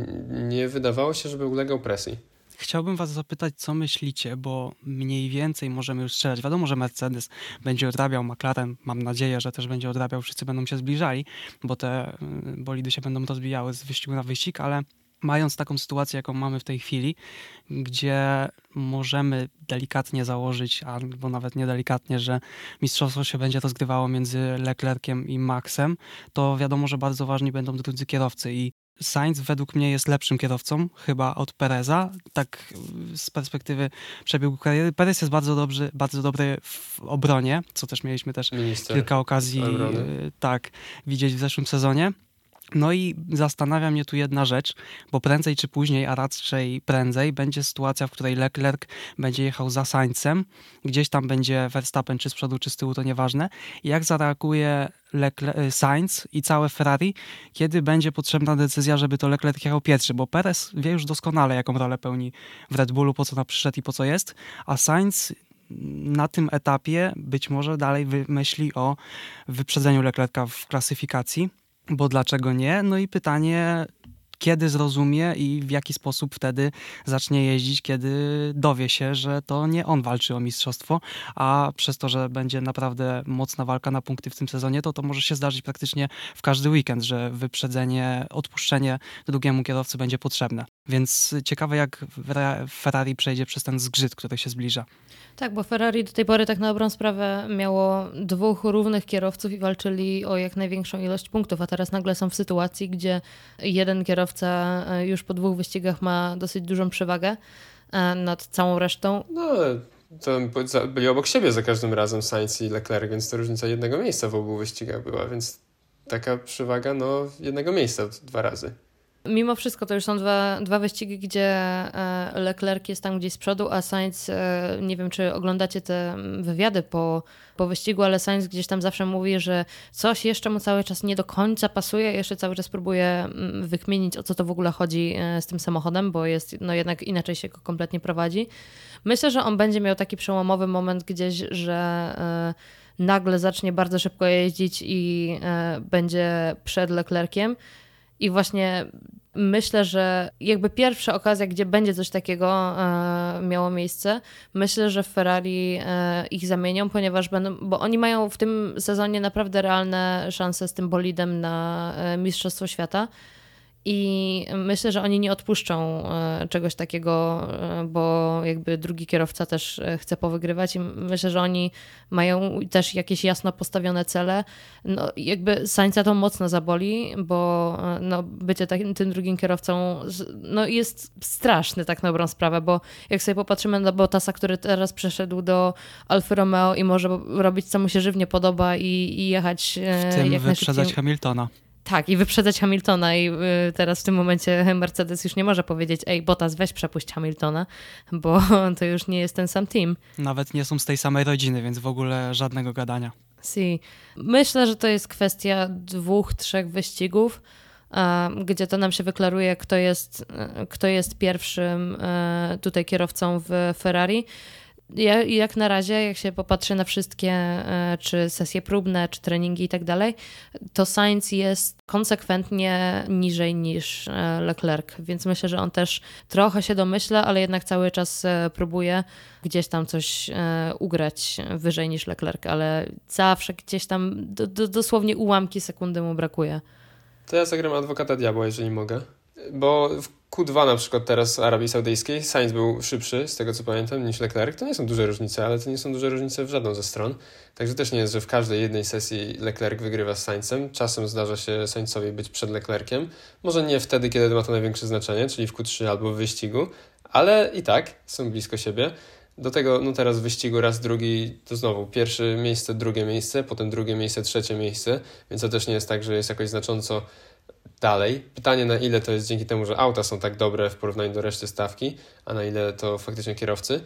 nie wydawało się, żeby ulegał presji. Chciałbym Was zapytać, co myślicie, bo mniej więcej możemy już strzelać. Wiadomo, że Mercedes będzie odrabiał, McLaren mam nadzieję, że też będzie odrabiał, wszyscy będą się zbliżali, bo te y, bolidy się będą rozbijały z wyścigu na wyścig, ale mając taką sytuację, jaką mamy w tej chwili, gdzie możemy delikatnie założyć, albo nawet niedelikatnie, że mistrzostwo się będzie rozgrywało między Leclerciem i Maxem, to wiadomo, że bardzo ważni będą drudzy kierowcy i Sainz według mnie jest lepszym kierowcą chyba od Pereza, tak z perspektywy przebiegu kariery. Perez jest bardzo dobry, bardzo dobry w obronie, co też mieliśmy też Minister kilka okazji y, tak widzieć w zeszłym sezonie. No i zastanawia mnie tu jedna rzecz, bo prędzej czy później, a raczej prędzej, będzie sytuacja, w której Leclerc będzie jechał za Sainzem, gdzieś tam będzie Verstappen czy z przodu, czy z tyłu, to nieważne. Jak zareaguje Leclerc, y, Sainz i całe Ferrari, kiedy będzie potrzebna decyzja, żeby to Leclerc jechał pierwszy, bo Perez wie już doskonale, jaką rolę pełni w Red Bullu, po co na przyszedł i po co jest, a Sainz na tym etapie być może dalej myśli o wyprzedzeniu Leclerca w klasyfikacji bo dlaczego nie? No i pytanie, kiedy zrozumie i w jaki sposób wtedy zacznie jeździć, kiedy dowie się, że to nie on walczy o mistrzostwo, a przez to, że będzie naprawdę mocna walka na punkty w tym sezonie, to to może się zdarzyć praktycznie w każdy weekend, że wyprzedzenie, odpuszczenie drugiemu kierowcy będzie potrzebne. Więc ciekawe, jak Ferrari przejdzie przez ten zgrzyt, który się zbliża. Tak, bo Ferrari do tej pory tak na dobrą sprawę miało dwóch równych kierowców i walczyli o jak największą ilość punktów, a teraz nagle są w sytuacji, gdzie jeden kierowca e, już po dwóch wyścigach ma dosyć dużą przewagę e, nad całą resztą. No, to byli obok siebie za każdym razem Sainz i Leclerc, więc to różnica jednego miejsca w obu wyścigach była, więc taka przewaga no jednego miejsca dwa razy. Mimo wszystko to już są dwa, dwa wyścigi, gdzie e, Leclerc jest tam gdzieś z przodu, a Sainz, e, nie wiem czy oglądacie te wywiady po, po wyścigu, ale Sainz gdzieś tam zawsze mówi, że coś jeszcze mu cały czas nie do końca pasuje, jeszcze cały czas próbuje wykmienić o co to w ogóle chodzi e, z tym samochodem, bo jest, no jednak inaczej się go kompletnie prowadzi. Myślę, że on będzie miał taki przełomowy moment gdzieś, że nagle zacznie bardzo szybko jeździć i będzie przed Leclerciem i właśnie myślę, że jakby pierwsza okazja, gdzie będzie coś takiego e, miało miejsce, myślę, że Ferrari e, ich zamienią, ponieważ będą, bo oni mają w tym sezonie naprawdę realne szanse z tym bolidem na e, Mistrzostwo Świata. I myślę, że oni nie odpuszczą e, czegoś takiego, e, bo jakby drugi kierowca też e, chce powygrywać i myślę, że oni mają też jakieś jasno postawione cele. No, jakby Sańca to mocno zaboli, bo no, bycie takim, tym drugim kierowcą no, jest straszny tak na dobrą sprawę, bo jak sobie popatrzymy na Bottasa, który teraz przeszedł do Alfa Romeo i może robić co mu się żywnie podoba i, i jechać w tym jak wyprzedzać Hamiltona. Tak, i wyprzedzać Hamiltona i y, teraz w tym momencie Mercedes już nie może powiedzieć ej, Bottas, weź przepuść Hamiltona, bo (laughs) to już nie jest ten sam team. Nawet nie są z tej samej rodziny, więc w ogóle żadnego gadania. Si. Myślę, że to jest kwestia dwóch, trzech wyścigów, gdzie to nam się wyklaruje, kto jest, kto jest pierwszym e, tutaj kierowcą w Ferrari. Ja, jak na razie, jak się popatrzy na wszystkie, e, czy sesje próbne, czy treningi i tak dalej, to Sainz jest konsekwentnie niżej niż e, Leclerc, więc myślę, że on też trochę się domyśla, ale jednak cały czas e, próbuje gdzieś tam coś ugrać wyżej niż Leclerc, ale zawsze gdzieś tam do, do, dosłownie ułamki sekundy mu brakuje. To ja zagram adwokata diabła, jeżeli mogę. Bo w Q2 na przykład teraz Arabii Saudyjskiej Sainz był szybszy, z tego co pamiętam, niż Leclerc. To nie są duże różnice, ale to nie są duże różnice w żadną ze stron. Także też nie jest, że w każdej jednej sesji Leclerc wygrywa z Sainzem. Czasem zdarza się Sainzowi być przed Leclerciem. Może nie wtedy, kiedy ma to największe znaczenie, czyli w Q3 albo w wyścigu, ale i tak są blisko siebie. Do tego, no teraz w wyścigu raz, drugi, to znowu pierwsze miejsce, drugie miejsce, potem drugie miejsce, trzecie miejsce, więc to też nie jest tak, że jest jakoś znacząco dalej. Pytanie na ile to jest dzięki temu, że auta są tak dobre w porównaniu do reszty stawki, a na ile to faktycznie kierowcy.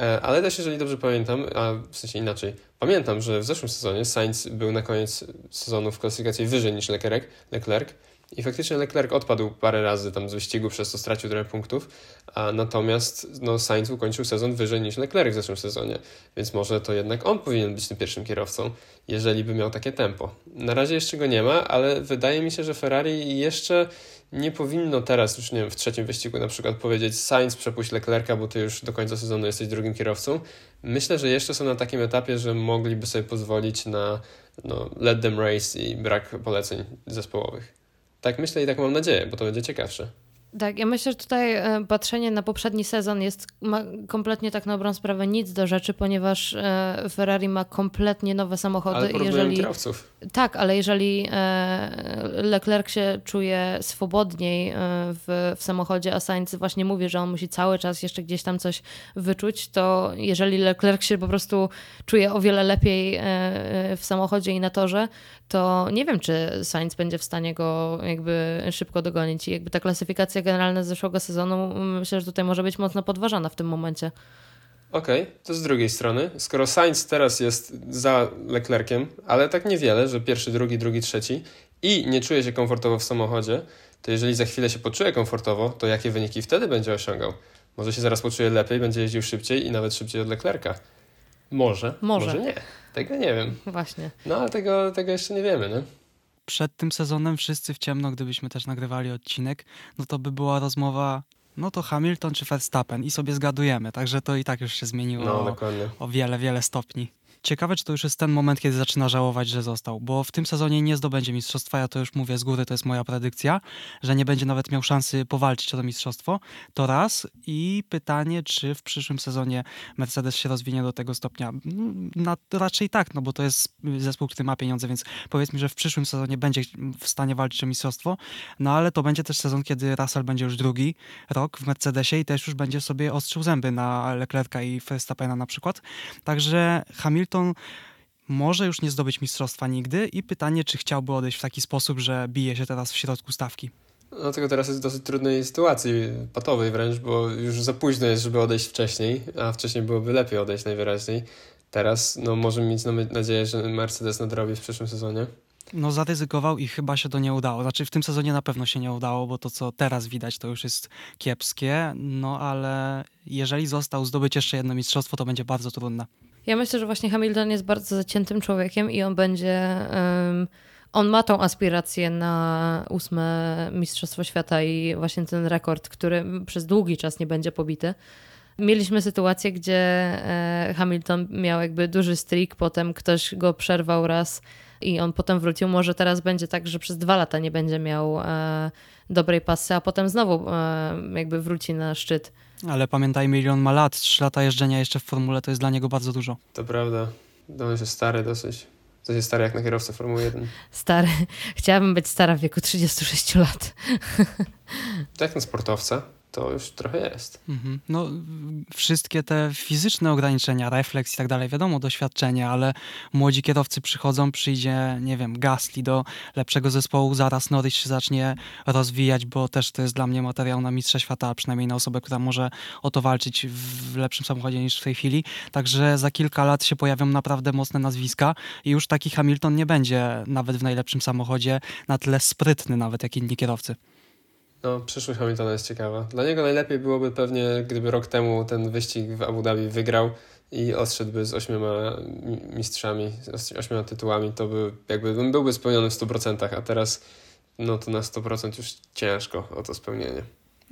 E, ale też jeżeli dobrze pamiętam, a w sensie inaczej, pamiętam, że w zeszłym sezonie Sainz był na koniec sezonu w klasyfikacji wyżej niż Leclerc, Leclerc i faktycznie Leclerc odpadł parę razy tam z wyścigu, przez to stracił trochę punktów, a natomiast no, Sainz ukończył sezon wyżej niż Leclerc w zeszłym sezonie, więc może to jednak on powinien być tym pierwszym kierowcą, jeżeli by miał takie tempo. Na razie jeszcze go nie ma, ale wydaje mi się, że Ferrari jeszcze nie powinno teraz, już nie wiem, w trzecim wyścigu na przykład powiedzieć Sainz przepuść Leclerca, bo ty już do końca sezonu jesteś drugim kierowcą. Myślę, że jeszcze są na takim etapie, że mogliby sobie pozwolić na no, let them race i brak poleceń zespołowych. Tak myślę i tak mam nadzieję, bo to będzie ciekawsze. Tak, ja myślę, że tutaj e, patrzenie na poprzedni sezon jest ma kompletnie tak na dobrą sprawę nic do rzeczy, ponieważ e, Ferrari ma kompletnie nowe samochody. Ale jeżeli kierowców. Tak, ale jeżeli e, Leclerc się czuje swobodniej w, w samochodzie, a Sainz właśnie mówi, że on musi cały czas jeszcze gdzieś tam coś wyczuć, to jeżeli Leclerc się po prostu czuje o wiele lepiej w samochodzie i na torze, to nie wiem, czy Sainz będzie w stanie go jakby szybko dogonić. I jakby ta klasyfikacja generalna z zeszłego sezonu myślę, że tutaj może być mocno podważana w tym momencie. Okej, okay, to z drugiej strony, skoro Sainz teraz jest za Leclerciem, ale tak niewiele, że pierwszy, drugi, drugi, trzeci i nie czuje się komfortowo w samochodzie, to jeżeli za chwilę się poczuje komfortowo, to jakie wyniki wtedy będzie osiągał? Może się zaraz poczuje lepiej, będzie jeździł szybciej i nawet szybciej od Leclerca. Może, może, może nie. Tego nie wiem. Właśnie. No ale tego, tego jeszcze nie wiemy, nie? Przed tym sezonem wszyscy w ciemno, gdybyśmy też nagrywali odcinek, no to by była rozmowa no to Hamilton czy Verstappen i sobie zgadujemy, także to i tak już się zmieniło no, o, o wiele, wiele stopni. Ciekawe, czy to już jest ten moment, kiedy zaczyna żałować, że został, bo w tym sezonie nie zdobędzie mistrzostwa, ja to już mówię z góry, to jest moja predykcja, że nie będzie nawet miał szansy powalczyć o to mistrzostwo. To raz i pytanie, czy w przyszłym sezonie Mercedes się rozwinie do tego stopnia. No, raczej tak, no bo to jest zespół, który ma pieniądze, więc powiedzmy, że w przyszłym sezonie będzie w stanie walczyć o mistrzostwo, no ale to będzie też sezon, kiedy Russell będzie już drugi rok w Mercedesie i też już będzie sobie ostrzył zęby na Leclerca i Verstappena na przykład. Także Hamilton Hamilton może już nie zdobyć mistrzostwa nigdy i pytanie, czy chciałby odejść w taki sposób, że bije się teraz w środku stawki. No tylko teraz jest w dosyć trudnej sytuacji, patowej wręcz, bo już za późno jest, żeby odejść wcześniej, a wcześniej byłoby lepiej odejść najwyraźniej. Teraz no, możemy mieć nadzieję, że Mercedes nadrobi w przyszłym sezonie. No zaryzykował i chyba się to nie udało. Znaczy w tym sezonie na pewno się nie udało, bo to co teraz widać to już jest kiepskie, no ale jeżeli został zdobyć jeszcze jedno mistrzostwo, to będzie bardzo trudne. Ja myślę, że właśnie Hamilton jest bardzo zaciętym człowiekiem i on będzie. Um, on ma tą aspirację na ósme Mistrzostwo Świata i właśnie ten rekord, który przez długi czas nie będzie pobity. Mieliśmy sytuację, gdzie e, Hamilton miał jakby duży streak, potem ktoś go przerwał raz i on potem wrócił. Może teraz będzie tak, że przez dwa lata nie będzie miał e, dobrej pasy, a potem znowu e, jakby wróci na szczyt. Ale pamiętajmy, ile on ma lat. Trzy lata jeżdżenia jeszcze w formule to jest dla niego bardzo dużo. To prawda. On jest stary dosyć. To jest stary jak na kierowcę Formuły 1. Stary. (laughs) Chciałabym być stara w wieku 36 lat. (laughs) Tak na sportowca to już trochę jest. Mhm. No, wszystkie te fizyczne ograniczenia, refleks i tak dalej, wiadomo, doświadczenie, ale młodzi kierowcy przychodzą, przyjdzie, nie wiem, Gasly do lepszego zespołu, zaraz Norris się zacznie rozwijać, bo też to jest dla mnie materiał na mistrza świata, przynajmniej na osobę, która może o to walczyć w lepszym samochodzie niż w tej chwili. Także za kilka lat się pojawią naprawdę mocne nazwiska i już taki Hamilton nie będzie nawet w najlepszym samochodzie na tyle sprytny nawet jak inni kierowcy. No, przyszłość Hamiltona jest ciekawa. Dla niego najlepiej byłoby pewnie, gdyby rok temu ten wyścig w Abu Dhabi wygrał i odszedłby z ośmioma mistrzami, z ośmioma tytułami, to by jakby byłby spełniony w 100%, a teraz no to na 100% już ciężko o to spełnienie.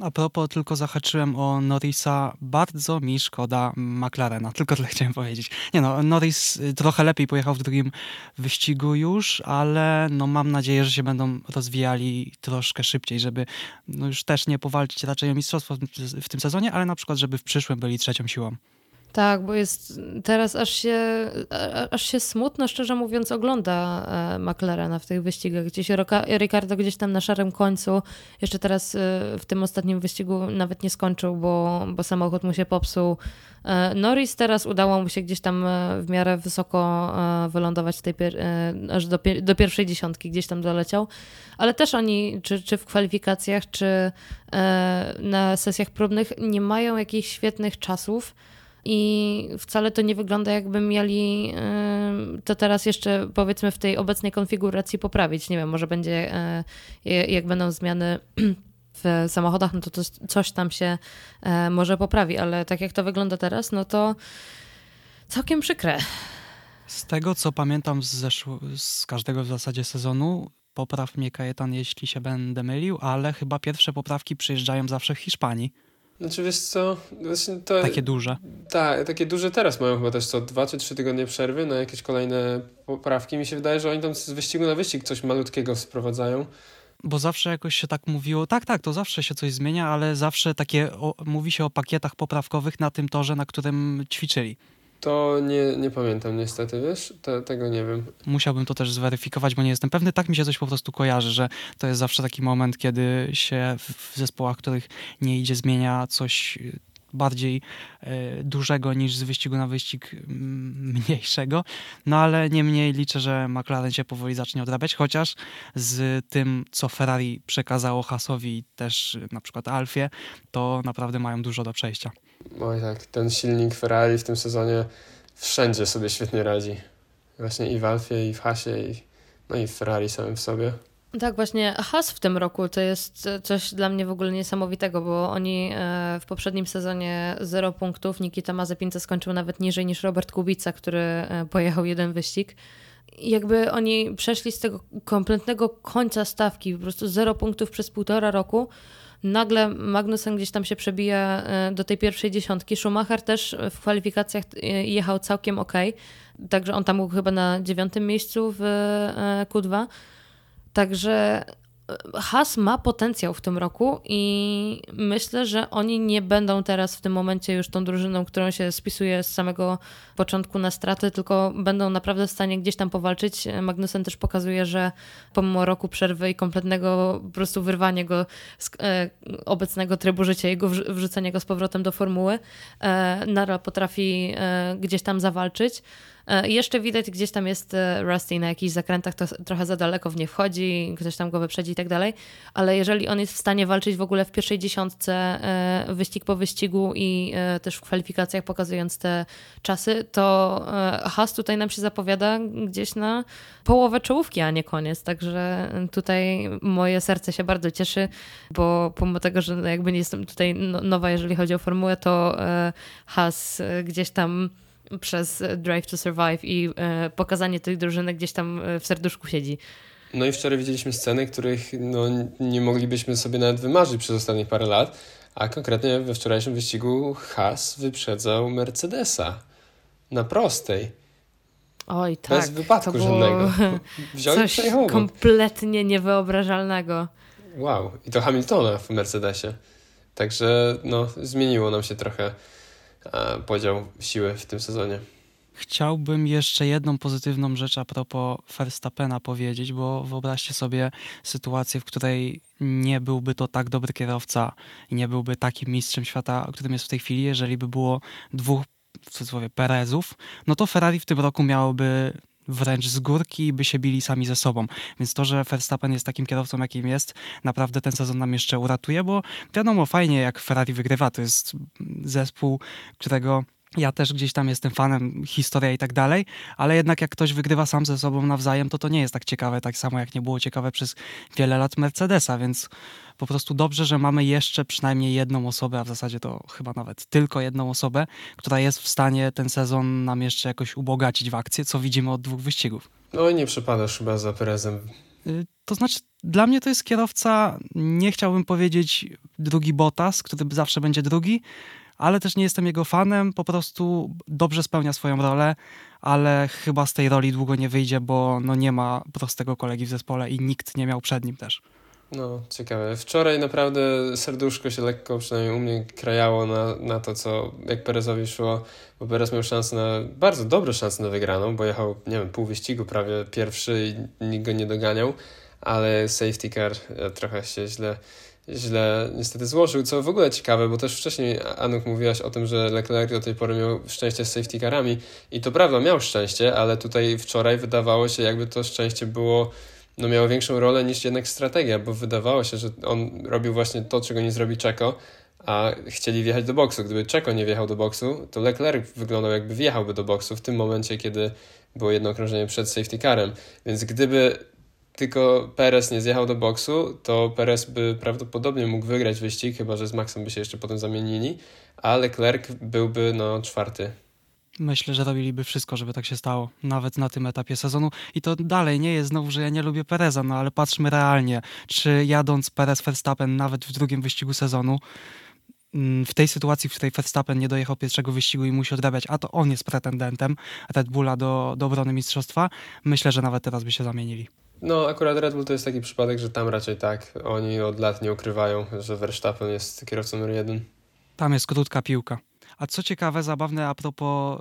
A propos, tylko zahaczyłem o Norrisa. Bardzo mi szkoda McLarena. Tylko tyle chciałem powiedzieć. Nie no, Norris y, trochę lepiej pojechał w drugim wyścigu już, ale no mam nadzieję, że się będą rozwijali troszkę szybciej, żeby no już też nie powalczyć raczej o mistrzostwo w tym sezonie, ale na przykład, żeby w przyszłym byli trzecią siłą. Tak, bo jest teraz aż się, aż się smutno, szczerze mówiąc, ogląda e, McLarena w tych wyścigach. Gdzieś Ricardo gdzieś tam na szarym końcu, jeszcze teraz e, w tym ostatnim wyścigu nawet nie skończył, bo, bo samochód mu się popsuł. E, Norris teraz udało mu się gdzieś tam w miarę wysoko wylądować tej aż do, do pierwszej dziesiątki, gdzieś tam doleciał. Ale też oni, czy, czy w kwalifikacjach, czy na sesjach próbnych, nie mają jakichś świetnych czasów i wcale to nie wygląda jakby mieli to teraz jeszcze powiedzmy w tej obecnej konfiguracji poprawić. Nie wiem, może będzie e, jak będą zmiany (clears throat) w samochodach, no to, coś tam się e, może poprawi, ale tak jak to wygląda teraz, no to całkiem przykre. Z tego, co pamiętam z, zeszł- z każdego w zasadzie sezonu, popraw mnie Kajetan, jeśli się będę mylił, ale chyba pierwsze poprawki przyjeżdżają zawsze w Hiszpanii. Znaczy wiesz co, właśnie to... Takie duże. Tak, takie duże teraz mają chyba też co dwa czy trzy tygodnie przerwy na jakieś kolejne poprawki. Mi się wydaje, że oni tam z wyścigu na wyścig coś malutkiego sprowadzają. Bo zawsze jakoś się tak mówiło, tak, tak, to zawsze się coś zmienia, ale zawsze takie, o, mówi się o pakietach poprawkowych na tym torze, na którym ćwiczyli. To nie, nie pamiętam niestety, wiesz? Te, tego nie wiem. Musiałbym to też zweryfikować, bo nie jestem pewny. Tak mi się coś po prostu kojarzy, że to jest zawsze taki moment, kiedy się w zespołach, których nie idzie, zmienia coś bardziej y, dużego niż z wyścigu na wyścig y, mniejszego. No ale niemniej liczę, że McLaren się powoli zacznie odrabiać, chociaż z tym, co Ferrari przekazało Hasowi też na przykład Alfie, to naprawdę mają dużo do przejścia. Oj tak, ten silnik Ferrari w tym sezonie wszędzie sobie świetnie radzi. Właśnie i w Alfie, i w Hasie, i, no i w Ferrari samym w sobie. Tak, właśnie Has w tym roku to jest coś dla mnie w ogóle niesamowitego, bo oni e, w poprzednim sezonie 0 punktów, Nikita Mazepinca skończył nawet niżej niż Robert Kubica, który e, pojechał jeden wyścig. Jakby oni przeszli z tego kompletnego końca stawki, po prostu 0 punktów przez półtora roku, Nagle Magnussen gdzieś tam się przebija e, do tej pierwszej dziesiątki. Schumacher też w kwalifikacjach e, jechał całkiem ok. Także on tam był chyba na dziewiątym miejscu w e, Q2. Także Has ma potencjał w tym roku i myślę, że oni nie będą teraz w tym momencie już tą drużyną, którą się spisuje z samego początku na straty, tylko będą naprawdę w stanie gdzieś tam powalczyć. Magnussen też pokazuje, że pomimo roku przerwy i kompletnego po prostu wyrwania go z e, obecnego trybu życia, jego wrzucenia go z powrotem do formuły, e, Nara potrafi e, gdzieś tam zawalczyć. E, jeszcze widać, gdzieś tam jest e, Rusty na jakichś zakrętach, to trochę za daleko w nie wchodzi, ktoś tam go wyprzedzi i tak dalej, ale jeżeli on jest w stanie walczyć w ogóle w pierwszej dziesiątce e, wyścig po wyścigu i też w kwalifikacjach pokazując te czasy, to Haas tutaj nam się zapowiada gdzieś na połowę czołówki, a nie koniec, także tutaj moje serce się bardzo cieszy, bo pomimo tego, że jakby nie jestem tutaj no, nowa, jeżeli chodzi o formułę, to Haas gdzieś tam przez Drive to Survive i e, pokazanie tych drużyny gdzieś tam e, w serduszku siedzi. No i wczoraj widzieliśmy sceny, których no, nie moglibyśmy sobie nawet wymarzyć przez ostatnie parę lat, a konkretnie we wczorajszym wyścigu Haas wyprzedzał Mercedesa na prostej. Oj, tak. Bez wypadku to żadnego. (laughs) Wziął coś kompletnie niewyobrażalnego. Wow, i to Hamiltona w Mercedesie. Także no, zmieniło nam się trochę podział siły w tym sezonie. Chciałbym jeszcze jedną pozytywną rzecz a propos Verstappena powiedzieć, bo wyobraźcie sobie sytuację, w której nie byłby to tak dobry kierowca i nie byłby takim mistrzem świata, którym jest w tej chwili, jeżeli by było dwóch w cudzysłowie Perezów, no to Ferrari w tym roku miałoby wręcz z górki by się bili sami ze sobą. Więc to, że Verstappen jest takim kierowcą, jakim jest, naprawdę ten sezon nam jeszcze uratuje, bo wiadomo, fajnie jak Ferrari wygrywa, to jest zespół, którego ja też gdzieś tam jestem fanem, historia i tak dalej, ale jednak jak ktoś wygrywa sam ze sobą nawzajem, to to nie jest tak ciekawe, tak samo jak nie było ciekawe przez wiele lat Mercedesa, więc po prostu dobrze, że mamy jeszcze przynajmniej jedną osobę, a w zasadzie to chyba nawet tylko jedną osobę, która jest w stanie ten sezon nam jeszcze jakoś ubogacić w akcję, co widzimy od dwóch wyścigów. No i nie przepadasz chyba za Perezem. Y, to znaczy, dla mnie to jest kierowca, nie chciałbym powiedzieć drugi Bottas, który zawsze będzie drugi, ale też nie jestem jego fanem, po prostu dobrze spełnia swoją rolę, ale chyba z tej roli długo nie wyjdzie, bo no nie ma prostego kolegi w zespole i nikt nie miał przed nim też. No, ciekawe. Wczoraj naprawdę serduszko się lekko, przynajmniej u mnie, krajało na, na to, co jak Perezowi szło, bo Perez miał szansę na, bardzo dobre szanse na wygraną, bo jechał, nie wiem, pół wyścigu prawie pierwszy i nikt go nie doganiał, ale safety car e, trochę się źle źle niestety złożył, co w ogóle ciekawe, bo też wcześniej Anuk mówiłaś o tym, że Leclerc do tej pory miał szczęście z safety carami i to prawda, miał szczęście, ale tutaj wczoraj wydawało się jakby to szczęście było, no miało większą rolę niż jednak strategia, bo wydawało się, że on robił właśnie to, czego nie zrobi Czeko, a chcieli wjechać do boksu. Gdyby Czeko nie wjechał do boksu, to Leclerc wyglądał jakby wjechałby do boksu w tym momencie, kiedy było jedno okrążenie przed safety carem. Więc gdyby tylko Perez nie zjechał do boksu, to Perez by prawdopodobnie mógł wygrać wyścig, chyba że z Maxem by się jeszcze potem zamienili, a Leclerc byłby no czwarty. Myślę, że robiliby wszystko, żeby tak się stało, nawet na tym etapie sezonu. I to dalej nie jest znowu, że ja nie lubię Pereza, no ale patrzmy realnie, czy jadąc Perez Verstappen nawet w drugim wyścigu sezonu, mm, w tej sytuacji, w której Verstappen nie dojechał pierwszego wyścigu i musi odrabiać, a to on jest pretendentem Red Bulla do, do obrony mistrzostwa, myślę, że nawet teraz by się zamienili. No, akurat Red Bull to jest taki przypadek, że tam raczej tak. Oni od lat nie ukrywają, że Verstappen jest kierowcą numer jeden. Tam jest krótka piłka. A co ciekawe, zabawne a propos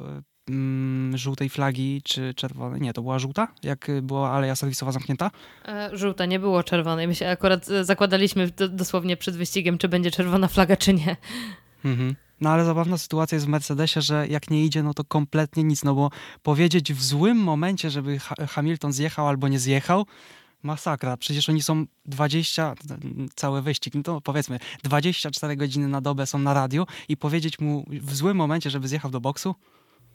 mm, żółtej flagi czy czerwonej. Nie, to była żółta, jak była aleja serwisowa zamknięta? E, żółta, nie było czerwonej. My się akurat e, zakładaliśmy dosłownie przed wyścigiem, czy będzie czerwona flaga, czy nie. Mhm. No ale zabawna sytuacja jest w Mercedesie, że jak nie idzie, no to kompletnie nic, no bo powiedzieć w złym momencie, żeby Hamilton zjechał albo nie zjechał, masakra. Przecież oni są 20, cały wyścig, no to powiedzmy 24 godziny na dobę są na radiu i powiedzieć mu w złym momencie, żeby zjechał do boksu?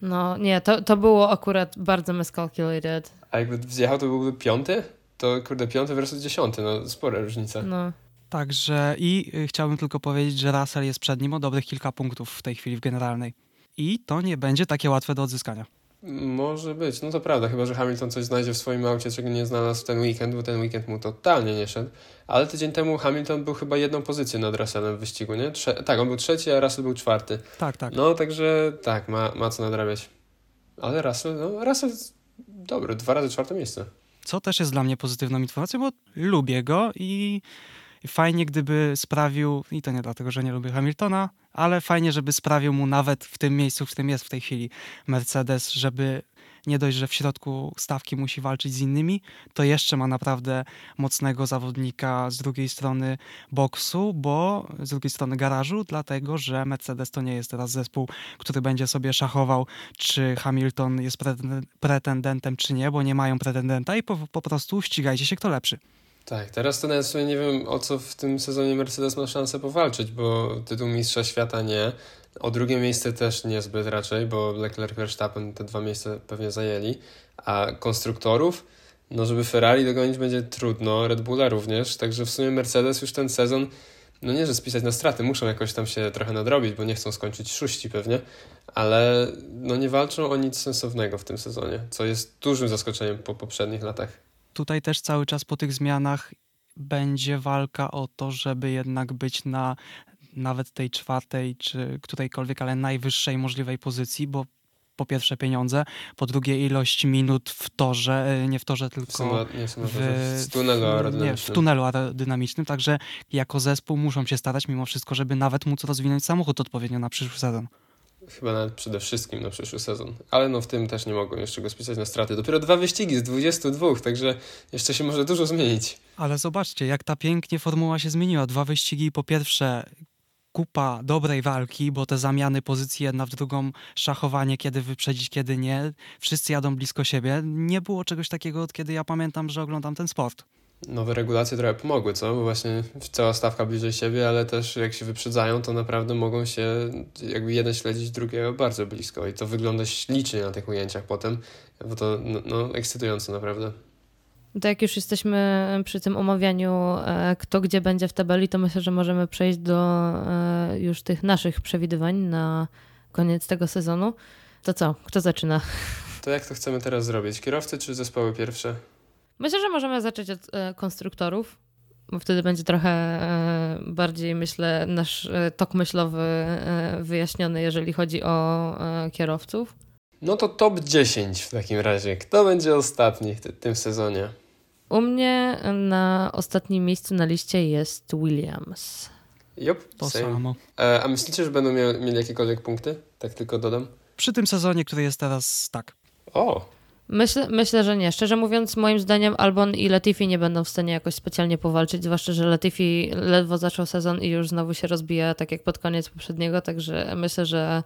No nie, to, to było akurat bardzo miscalculated. A jakby zjechał, to byłby piąty? To kurde, piąty versus dziesiąty, no spora różnica. No. Także i y, chciałbym tylko powiedzieć, że Russell jest przed nim o dobrych kilka punktów w tej chwili w generalnej. I to nie będzie takie łatwe do odzyskania. Może być, no to prawda, chyba że Hamilton coś znajdzie w swoim aucie, czego nie znalazł w ten weekend, bo ten weekend mu totalnie nie szedł. Ale tydzień temu Hamilton był chyba jedną pozycję nad Russellem w wyścigu, nie? Trze tak, on był trzeci, a Russell był czwarty. Tak, tak. No, także tak, ma, ma co nadrabiać. Ale Russell, no Russell dobry, dwa razy czwarte miejsce. Co też jest dla mnie pozytywną informacją, bo lubię go i fajnie, gdyby sprawił, i to nie dlatego, że nie lubię Hamiltona, ale fajnie, żeby sprawił mu nawet w tym miejscu, w którym jest w tej chwili Mercedes, żeby nie dość, że w środku stawki musi walczyć z innymi, to jeszcze ma naprawdę mocnego zawodnika z drugiej strony boksu, bo z drugiej strony garażu, dlatego że Mercedes to nie jest teraz zespół, który będzie sobie szachował, czy Hamilton jest pretendentem, czy nie, bo nie mają pretendenta i po, po prostu ścigajcie się, kto lepszy. Tak, teraz to nawet sobie nie wiem, o co w tym sezonie Mercedes ma szansę powalczyć, bo tytuł Mistrza Świata nie, o drugie miejsce też niezbyt raczej, bo Leclerc Verstappen te dwa miejsca pewnie zajęli, a konstruktorów, no żeby Ferrari dogonić będzie trudno, Red Bulla również, także w sumie Mercedes już ten sezon, no nie, że spisać na straty, muszą jakoś tam się trochę nadrobić, bo nie chcą skończyć szóści pewnie, ale no nie walczą o nic sensownego w tym sezonie, co jest dużym zaskoczeniem po poprzednich latach tutaj też cały czas po tych zmianach będzie walka o to, żeby jednak być na nawet tej czwartej czy którejkolwiek, ale najwyższej możliwej pozycji, bo po pierwsze pieniądze, po drugie ilość minut w torze, e, nie w torze, tylko w, nie, w, w, w tunelu aerodynamicznym. Nie, w tunelu aerodynamicznym, także jako zespół muszą się starać mimo wszystko, żeby nawet móc rozwinąć samochód odpowiednio na przyszły sezon. Chyba nawet przede wszystkim na przyszły sezon. Ale no w tym też nie mogą jeszcze go spisać na straty. Dopiero dwa wyścigi z 22, także jeszcze się może dużo zmienić. Ale zobaczcie, jak ta pięknie formuła się zmieniła. Dwa wyścigi po pierwsze kupa dobrej walki, bo te zamiany pozycji jedna w drugą, szachowanie, kiedy wyprzedzić, kiedy nie. Wszyscy jadą blisko siebie. Nie było czegoś takiego, od kiedy ja pamiętam, że oglądam ten sport. Nowe regulacje trochę pomogły, co? Bo właśnie cała stawka bliżej siebie, ale też jak się wyprzedzają, to naprawdę mogą się jakby jeden śledzić drugiego bardzo blisko i to wygląda ślicznie na tych ujęciach potem, bo to no, no ekscytujące naprawdę. To jak już jesteśmy przy tym omawianiu, e, kto gdzie będzie w tabeli, to myślę, że możemy przejść do e, już tych naszych przewidywań na koniec tego sezonu. To co? Kto zaczyna? To jak to chcemy teraz zrobić? Kierowcy czy zespoły pierwsze? Myślę, że możemy zacząć od e, konstruktorów, bo wtedy będzie trochę bardziej, myślę, nasz tok myślowy wyjaśniony, jeżeli chodzi o kierowców. No to top 10 w takim razie. Kto będzie ostatni w tym sezonie? U mnie na ostatnim miejscu na liście jest Williams. Jop, to same. samo. E, a myślicie, że będą mieli, mieli jakiekolwiek punkty? Tak tylko dodam. Przy tym sezonie, który jest teraz, tak. O! Myślę, myślę, że nie. Szczerze mówiąc, moim zdaniem Albon i Latifi nie będą w stanie jakoś specjalnie powalczyć, zwłaszcza, że Latifi ledwo zaczął sezon i już znowu się rozbija, tak jak pod koniec poprzedniego, także myślę, że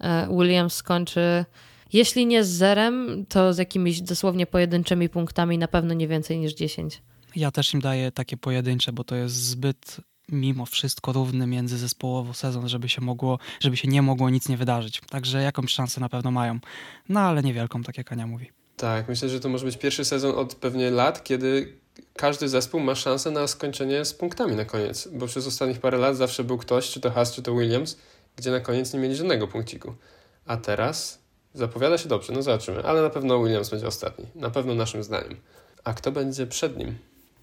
e, Williams skończy jeśli nie z zerem, to z jakimiś dosłownie pojedynczymi punktami, na pewno nie więcej niż 10. Ja też im daję takie pojedyncze, bo to jest zbyt mimo wszystko równy międzyzespołowo sezon, żeby się mogło, żeby się nie mogło nic nie wydarzyć. Także jakąś szansę na pewno mają. No ale niewielką, tak jak Ania mówi. Tak, myślę, że to może być pierwszy sezon od pewnie lat, kiedy każdy zespół ma szansę na skończenie z punktami na koniec, bo przez ostatnich parę lat zawsze był ktoś, czy to Haas, czy to Williams, gdzie na koniec nie mieli żadnego punkciku. A teraz Zapowiada się dobrze, no zobaczymy, ale na pewno Williams będzie ostatni. Na pewno naszym zdaniem. A kto będzie przed nim?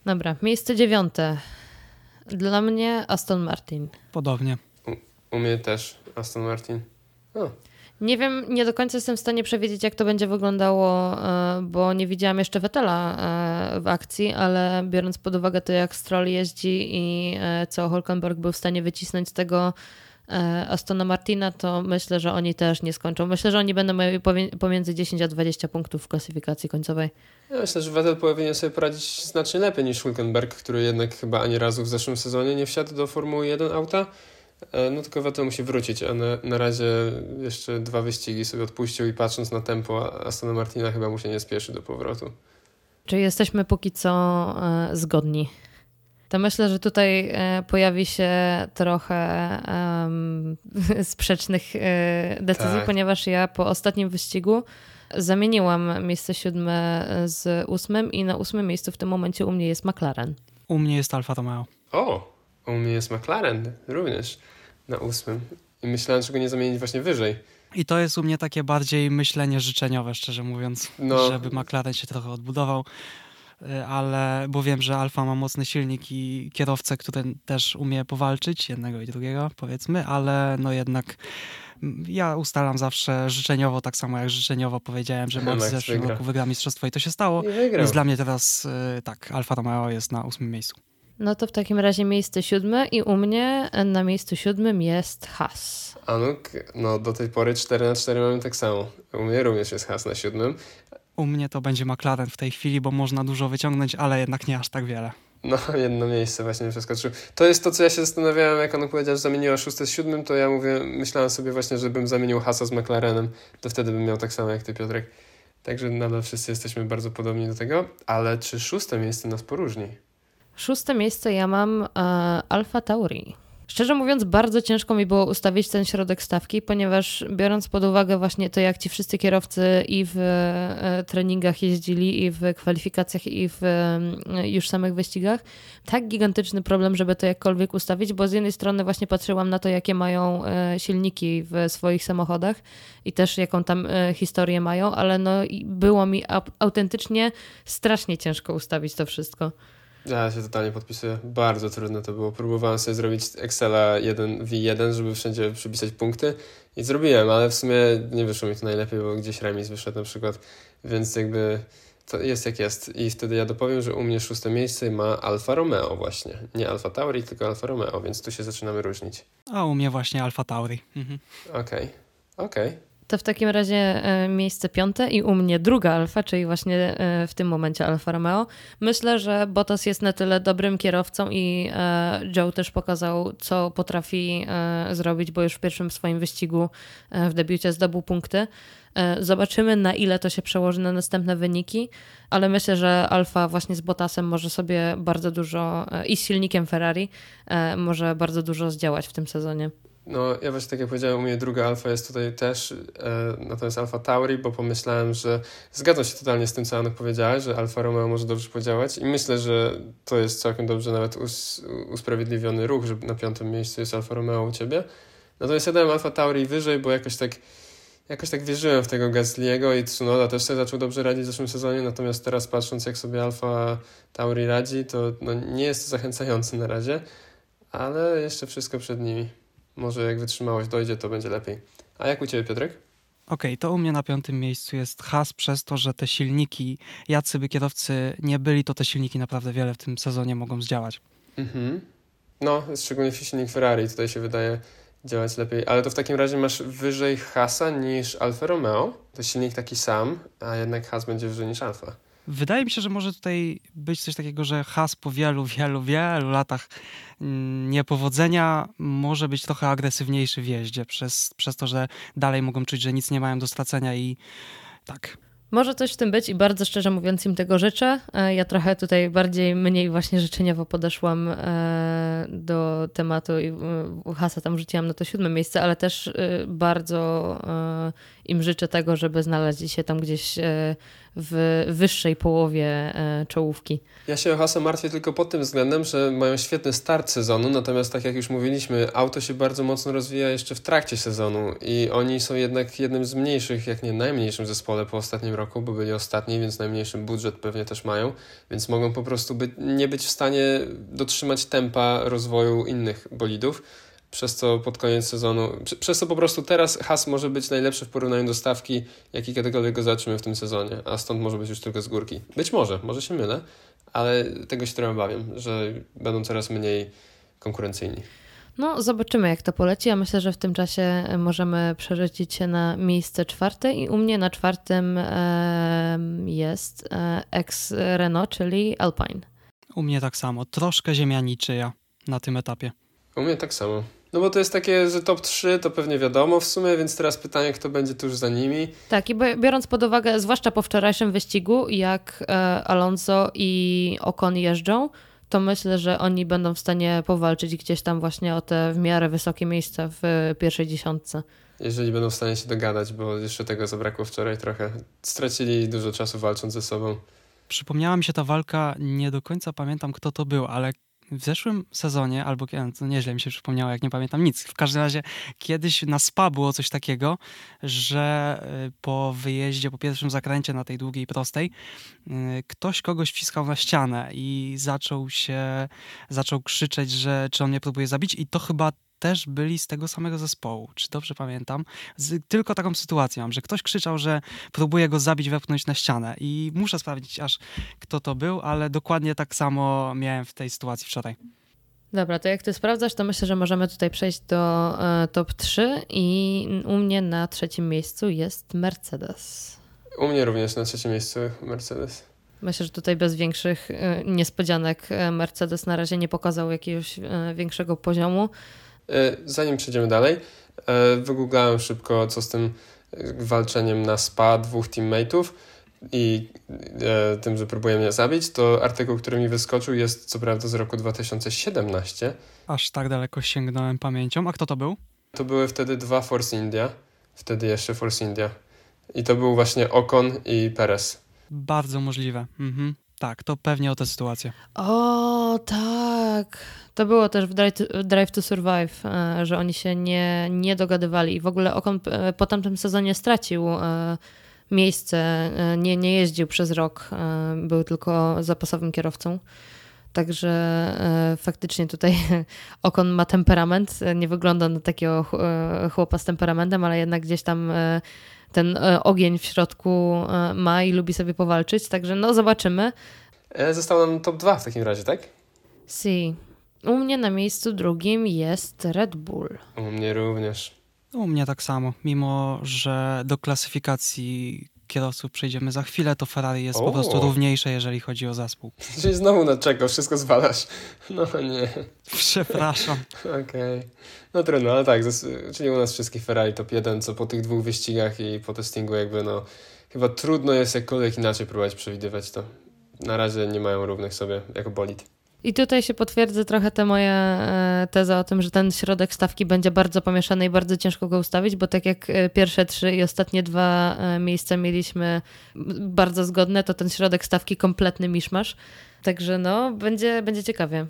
Dobra, miejsce dziewiąte. Dla mnie Aston Martin. Podobnie. U, u mnie też Aston Martin. O. Nie wiem, nie do końca jestem w stanie przewidzieć, jak to będzie wyglądało, e, bo nie widziałam jeszcze Vettela e, w akcji, ale biorąc pod uwagę to, jak Stroll jeździ i e, co Hulkenberg był w stanie wycisnąć z tego Astona Martina, to myślę, że oni też nie skończą. Myślę, że oni będą mieli pomiędzy 10 a 20 punktów w klasyfikacji końcowej. Ja myślę, że Vettel powinien sobie poradzić znacznie lepiej niż Hulkenberg, który jednak chyba ani razu w zeszłym sezonie nie wsiadł do Formuły 1 auta. E, no tylko Vettel musi wrócić, a na, na razie jeszcze dwa wyścigi sobie odpuścił i patrząc na tempo Astona Martina chyba mu się nie spieszy do powrotu. Czy jesteśmy póki co e, zgodni? to myślę, że tutaj e, pojawi się trochę um, (laughs) sprzecznych e, decyzji, tak. ponieważ ja po ostatnim wyścigu zamieniłam miejsce siódme z ósmym i na ósmym miejscu w tym momencie u mnie jest McLaren. U mnie jest Alfa Romeo. O, u mnie jest McLaren również na ósmym. I myślałem, że go nie zamienić właśnie wyżej. I to jest u mnie takie bardziej myślenie życzeniowe, szczerze mówiąc, no. żeby McLaren się trochę odbudował. Y, ale bo wiem, że Alfa ma mocny silnik i kierowcę, który też umie powalczyć, jednego i drugiego, powiedzmy, ale no jednak ja ustalam zawsze życzeniowo, tak samo jak życzeniowo powiedziałem, że Max w zeszłym wygra. roku wygra mistrzostwo i to się stało. Więc dla mnie teraz y, tak, Alfa Romeo jest na ósmym miejscu. No to w takim razie miejsce siódme i u mnie na miejscu siódmym jest Haas. Anuk, no do tej pory 4 na 4 mamy tak samo. U mnie również jest Haas na siódmym. U mnie to będzie McLaren w tej chwili, bo można dużo wyciągnąć, ale jednak nie aż tak wiele. No, jedno miejsce właśnie mi przeskoczył. To jest to, co ja się zastanawiałem, jak on powiedział, że zamieniła szóste z siódmym, to ja mówię, myślałem sobie właśnie, żebym zamienił Hasa z McLarenem, to wtedy bym miał tak samo jak ty, Piotrek. Także nadal wszyscy jesteśmy bardzo podobni do tego, ale czy szóste miejsce nas poróżni? Szóste miejsce ja mam uh, Alfa Tauri. Szczerze mówiąc, bardzo ciężko mi było ustawić ten środek stawki, ponieważ biorąc pod uwagę właśnie to, jak ci wszyscy kierowcy i w e, treningach jeździli, i w kwalifikacjach, i w e, już samych wyścigach, tak gigantyczny problem, żeby to jakkolwiek ustawić, bo z jednej strony właśnie patrzyłam na to, jakie mają e, silniki w swoich samochodach i też jaką tam historię mają, ale no było mi autentycznie strasznie ciężko ustawić to wszystko. Ja się totalnie podpisuję. Bardzo trudno to było. Próbowałem sobie zrobić Excela 1v1, żeby wszędzie przypisać punkty i zrobiłem, ale w sumie nie wyszło mi to najlepiej, bo gdzieś remis wyszedł na przykład, więc jakby to jest jak jest. I wtedy ja dopowiem, że u mnie szóste miejsce ma Alfa Romeo właśnie. Nie Alfa Tauri, tylko Alfa Romeo, więc tu się zaczynamy różnić. A u mnie właśnie Alfa Tauri. Mhm. Okej, okay. okej. Okay. To w takim razie e, miejsce piąte i u mnie druga Alfa, czyli właśnie e, w tym momencie Alfa Romeo. Myślę, że Bottas jest na tyle dobrym kierowcą i e, Joe też pokazał, co potrafi zrobić, bo już w pierwszym swoim wyścigu w debiucie zdobył punkty. Zobaczymy, na ile to się przełoży na następne wyniki, ale myślę, że Alfa właśnie z Bottasem może sobie bardzo dużo i z silnikiem Ferrari może bardzo dużo zdziałać w tym sezonie. No, ja właśnie tak jak powiedziałem, u mnie druga alfa jest tutaj też, e, natomiast alfa Tauri, bo pomyślałem, że zgadzam się totalnie z tym, co Anuk powiedziała, że Alfa Romeo może dobrze podziałać i myślę, że to jest całkiem dobrze nawet us, usprawiedliwiony ruch, że na piątym miejscu jest Alfa Romeo u ciebie. Natomiast ja dałem Alfa Tauri wyżej, bo jakoś tak jakoś tak wierzyłem w tego Gasly'ego i Tsunoda też sobie zaczął dobrze radzić w zeszłym sezonie, natomiast teraz patrząc jak sobie Alfa Tauri radzi, to no, nie jest to zachęcające na razie, ale jeszcze wszystko przed nimi. Może jak wytrzymałość dojdzie, to będzie lepiej. A jak u Ciebie, Piotrek? Okej, okay, to u mnie na piątym miejscu jest has przez to, że te silniki, jacy by kierowcy nie byli, to te silniki naprawdę wiele w tym sezonie mogą zdziałać. Mhm. No, szczególnie silnik Ferrari tutaj się wydaje działać lepiej. Ale to w takim razie masz wyżej Hasa niż Alfa Romeo. To silnik taki sam, a jednak Has będzie wyżej niż Alfa. Wydaje mi się, że może tutaj być coś takiego, że has po wielu, wielu, wielu latach mm, niepowodzenia może być trochę agresywniejszy w jeździe przez, przez to, że dalej mogą czuć, że nic nie mają do stracenia i tak. Może coś w tym być i bardzo szczerze mówiąc im tego życzę. E, ja trochę tutaj bardziej, mniej właśnie życzeniowo podeszłam e, do tematu i Hasa tam rzuciłam na to siódme miejsce, ale też e, bardzo im życzę tego, żeby znaleźli się tam gdzieś w wyższej połowie e, czołówki. Ja się o martwię tylko pod tym względem, że mają świetny start sezonu, natomiast tak jak już mówiliśmy, auto się bardzo mocno rozwija jeszcze w trakcie sezonu i oni są jednak jednym z mniejszych, jak nie najmniejszym zespole po ostatnim roku, bo byli ostatni, więc najmniejszy budżet pewnie też mają, więc mogą po prostu być, nie być w stanie dotrzymać tempa rozwoju innych bolidów przez co pod koniec sezonu, przez co po prostu teraz Has może być najlepszy w porównaniu do stawki, jaki kiedykolwiek go zobaczymy w tym sezonie, a stąd może być już tylko z górki. Być może, może się mylę, ale tego się trochę obawiam, że będą coraz mniej konkurencyjni. No, zobaczymy, jak to poleci. Ja myślę, że w tym czasie możemy przerzucić się na miejsce czwarte i u mnie na czwartym e, jest e, ex-Renault, czyli Alpine. U mnie tak samo. Troszkę ziemia niczyja na tym etapie. U mnie tak samo. No bo to jest takie, że top 3 to pewnie wiadomo w sumie, więc teraz pytanie, kto będzie tuż za nimi. Tak, i biorąc pod uwagę, zwłaszcza po wczorajszym wyścigu, jak e, Alonso i Ocon jeżdżą, to myślę, że oni będą w stanie powalczyć gdzieś tam właśnie o te w miarę wysokie miejsca w pierwszej dziesiątce. Jeżeli będą w stanie się dogadać, bo jeszcze tego zabrakło wczoraj trochę. Stracili dużo czasu walcząc ze sobą. Przypomniała mi się ta walka, nie do końca pamiętam kto to był, ale w zeszłym sezonie, albo to nieźle mi się przypomniało, jak nie pamiętam nic. W każdym razie kiedyś na SPA było coś takiego, że y, po wyjeździe, po pierwszym zakręcie na tej długiej prostej, y, ktoś kogoś wciskał na ścianę i zaczął się, zaczął krzyczeć, że czy on mnie próbuje zabić i to chyba też byli z tego samego zespołu, czy dobrze pamiętam. Z, tylko taką sytuację mam, że ktoś krzyczał, że próbuje go zabić, wepchnąć na ścianę i muszę sprawdzić aż kto to był, ale dokładnie tak samo miałem w tej sytuacji wczoraj. Dobra, to jak ty sprawdzasz, to myślę, że możemy tutaj przejść do e, top 3 i u mnie na trzecim miejscu jest Mercedes. U mnie również na trzecim miejscu Mercedes. Myślę, że tutaj bez większych e, niespodzianek e, Mercedes na razie nie pokazał jakiegoś większego poziomu. E, zanim przejdziemy dalej, e, wygooglałem szybko, co z tym walczeniem na spa dwóch teammateów i e, tym, że próbuje mnie zabić, to artykuł, który mi wyskoczył jest co prawda z roku 2017. Aż tak daleko sięgnąłem pamięcią. A kto to był? To były wtedy dwa Force India, wtedy jeszcze Force India. I to był właśnie Ocon i Perez. Bardzo możliwe. Mhm. Tak, to pewnie o tę sytuację. O, tak. To było też w Drive to, Drive to Survive, e, że oni się nie, nie dogadywali i w ogóle Okon e, po tamtym sezonie stracił e, miejsce, nie, nie jeździł przez rok, był tylko zapasowym kierowcą. Także faktycznie tutaj (laughs) Okon ma temperament. Nie wygląda na takiego chłopa z temperamentem, ale jednak gdzieś tam ten e, ogień w środku e, ma i lubi sobie powalczyć. Także no zobaczymy. E, Został nam top 2 w takim razie, tak? Si. U mnie na miejscu drugim jest Red Bull. U mnie również. U mnie tak samo. Mimo, że do klasyfikacji kierowców przejdziemy za chwilę, to Ferrari jest O. po prostu równiejsze, jeżeli chodzi o zespół. (laughs) Czyli znowu na czego, wszystko zwalasz. (laughs) No nie, Przepraszam. (laughs) okej. No trudno, ale tak, czyli u nas wszystkich Ferrari top 1, co po tych dwóch wyścigach i po testingu jakby no, chyba trudno jest jakkolwiek inaczej próbować przewidywać to. Na razie nie mają równych sobie jako bolid. I tutaj się potwierdza trochę te moje e, teza o tym, że ten środek stawki będzie bardzo pomieszany i bardzo ciężko go ustawić, bo tak jak e, pierwsze trzy i ostatnie dwa e, miejsca mieliśmy bardzo zgodne, to ten środek stawki kompletny miszmasz. Także no, będzie, będzie ciekawie.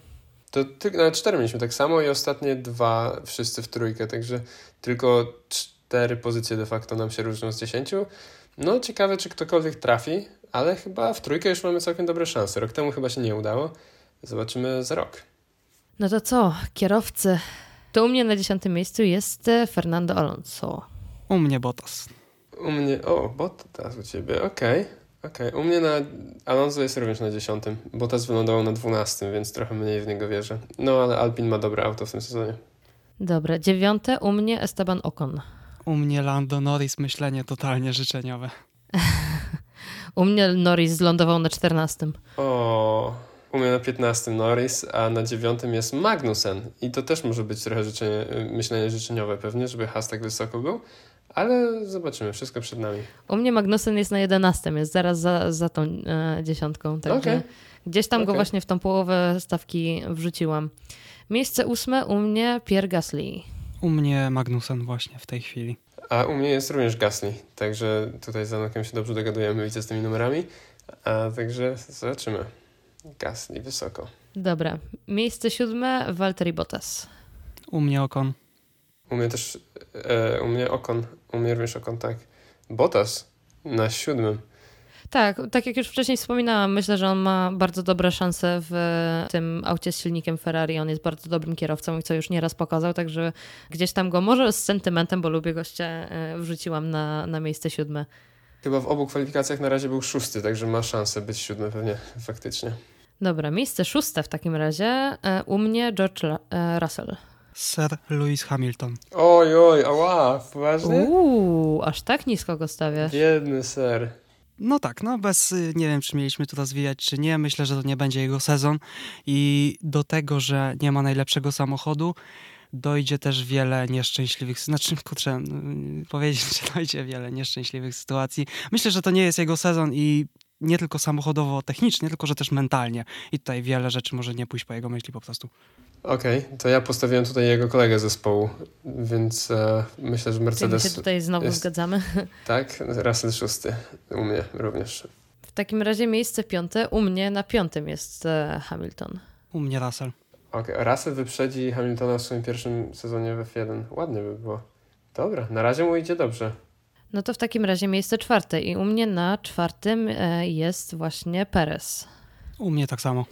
To ty, nawet cztery mieliśmy tak samo i ostatnie dwa wszyscy w trójkę, także tylko cztery pozycje de facto nam się różnią z dziesięciu. No ciekawe, czy ktokolwiek trafi, ale chyba w trójkę już mamy całkiem dobre szanse. Rok temu chyba się nie udało. Zobaczymy za rok. No to co, kierowcy? To u mnie na dziesiątym miejscu jest e, Fernando Alonso. U mnie Bottas. U mnie, o, Bottas u ciebie, okej. Okej, u mnie na Alonso jest również na dziesiątym. Bottas wylądował na dwunastym, więc trochę mniej w niego wierzę. No ale Alpin ma dobre auto w tym sezonie. Dobra, dziewiąte u mnie Esteban Ocon. U mnie Lando Norris myślenie totalnie życzeniowe. (laughs) U mnie Norris zlądował na czternastym. O, u mnie na 15 Norris, a na 9 jest Magnussen. I to też może być trochę życzenie, myślenie życzeniowe pewnie, żeby Haas tak wysoko był. Ale zobaczymy, wszystko przed nami. U mnie Magnussen jest na 11, jest zaraz za, za tą e, dziesiątką. Także Okej. gdzieś tam go Okej. właśnie w tą połowę stawki wrzuciłam. Miejsce ósme u mnie Pierre Gasly. U mnie Magnussen właśnie w tej chwili. A u mnie jest również Gasly, także tutaj z Anokiem się dobrze dogadujemy, widzę z tymi numerami. A także zobaczymy. Gasly wysoko. Dobra. Miejsce siódme Valtteri Bottas. U mnie Okon. U mnie też, e, u mnie Okon, u mnie również Okon, tak. Bottas na siódmym. Tak, tak jak już wcześniej wspominałam, myślę, że on ma bardzo dobre szanse w tym aucie z silnikiem Ferrari. On jest bardzo dobrym kierowcą i co już nieraz pokazał, także gdzieś tam go może z sentymentem, bo lubię gościa, e, wrzuciłam na, na miejsce siódme. Chyba w obu kwalifikacjach na razie był szósty, także ma szansę być siódmy pewnie, faktycznie. Dobra, miejsce szóste w takim razie e, u mnie George La- e, Russell. Sir Lewis Hamilton. Oj, oj, ała, poważnie? Uuu, aż tak nisko go stawiasz. Biedny ser. No tak, no bez, y, nie wiem czy mieliśmy to rozwijać czy nie, myślę, że to nie będzie jego sezon i do tego, że nie ma najlepszego samochodu, dojdzie też wiele nieszczęśliwych, znaczy kurczę, y, powiedzieć, (laughs) że dojdzie wiele nieszczęśliwych sytuacji. Myślę, że to nie jest jego sezon i nie tylko samochodowo-technicznie, tylko że też mentalnie i tutaj wiele rzeczy może nie pójść po jego myśli po prostu. Okej, to ja postawiłem tutaj jego kolegę zespołu, więc e, myślę, że Czyli my się Mercedes, tutaj znowu jest- zgadzamy. (laughs) tak, Russell szósty, u mnie również. W takim razie miejsce piąte, u mnie na piątym jest e, Hamilton. U mnie Russell. Okej, Russell wyprzedzi Hamiltona w swoim pierwszym sezonie w F1. Ładnie by było. Dobra, na razie mu idzie dobrze. No to w takim razie miejsce czwarte i u mnie na czwartym e, jest właśnie Perez. U mnie tak samo.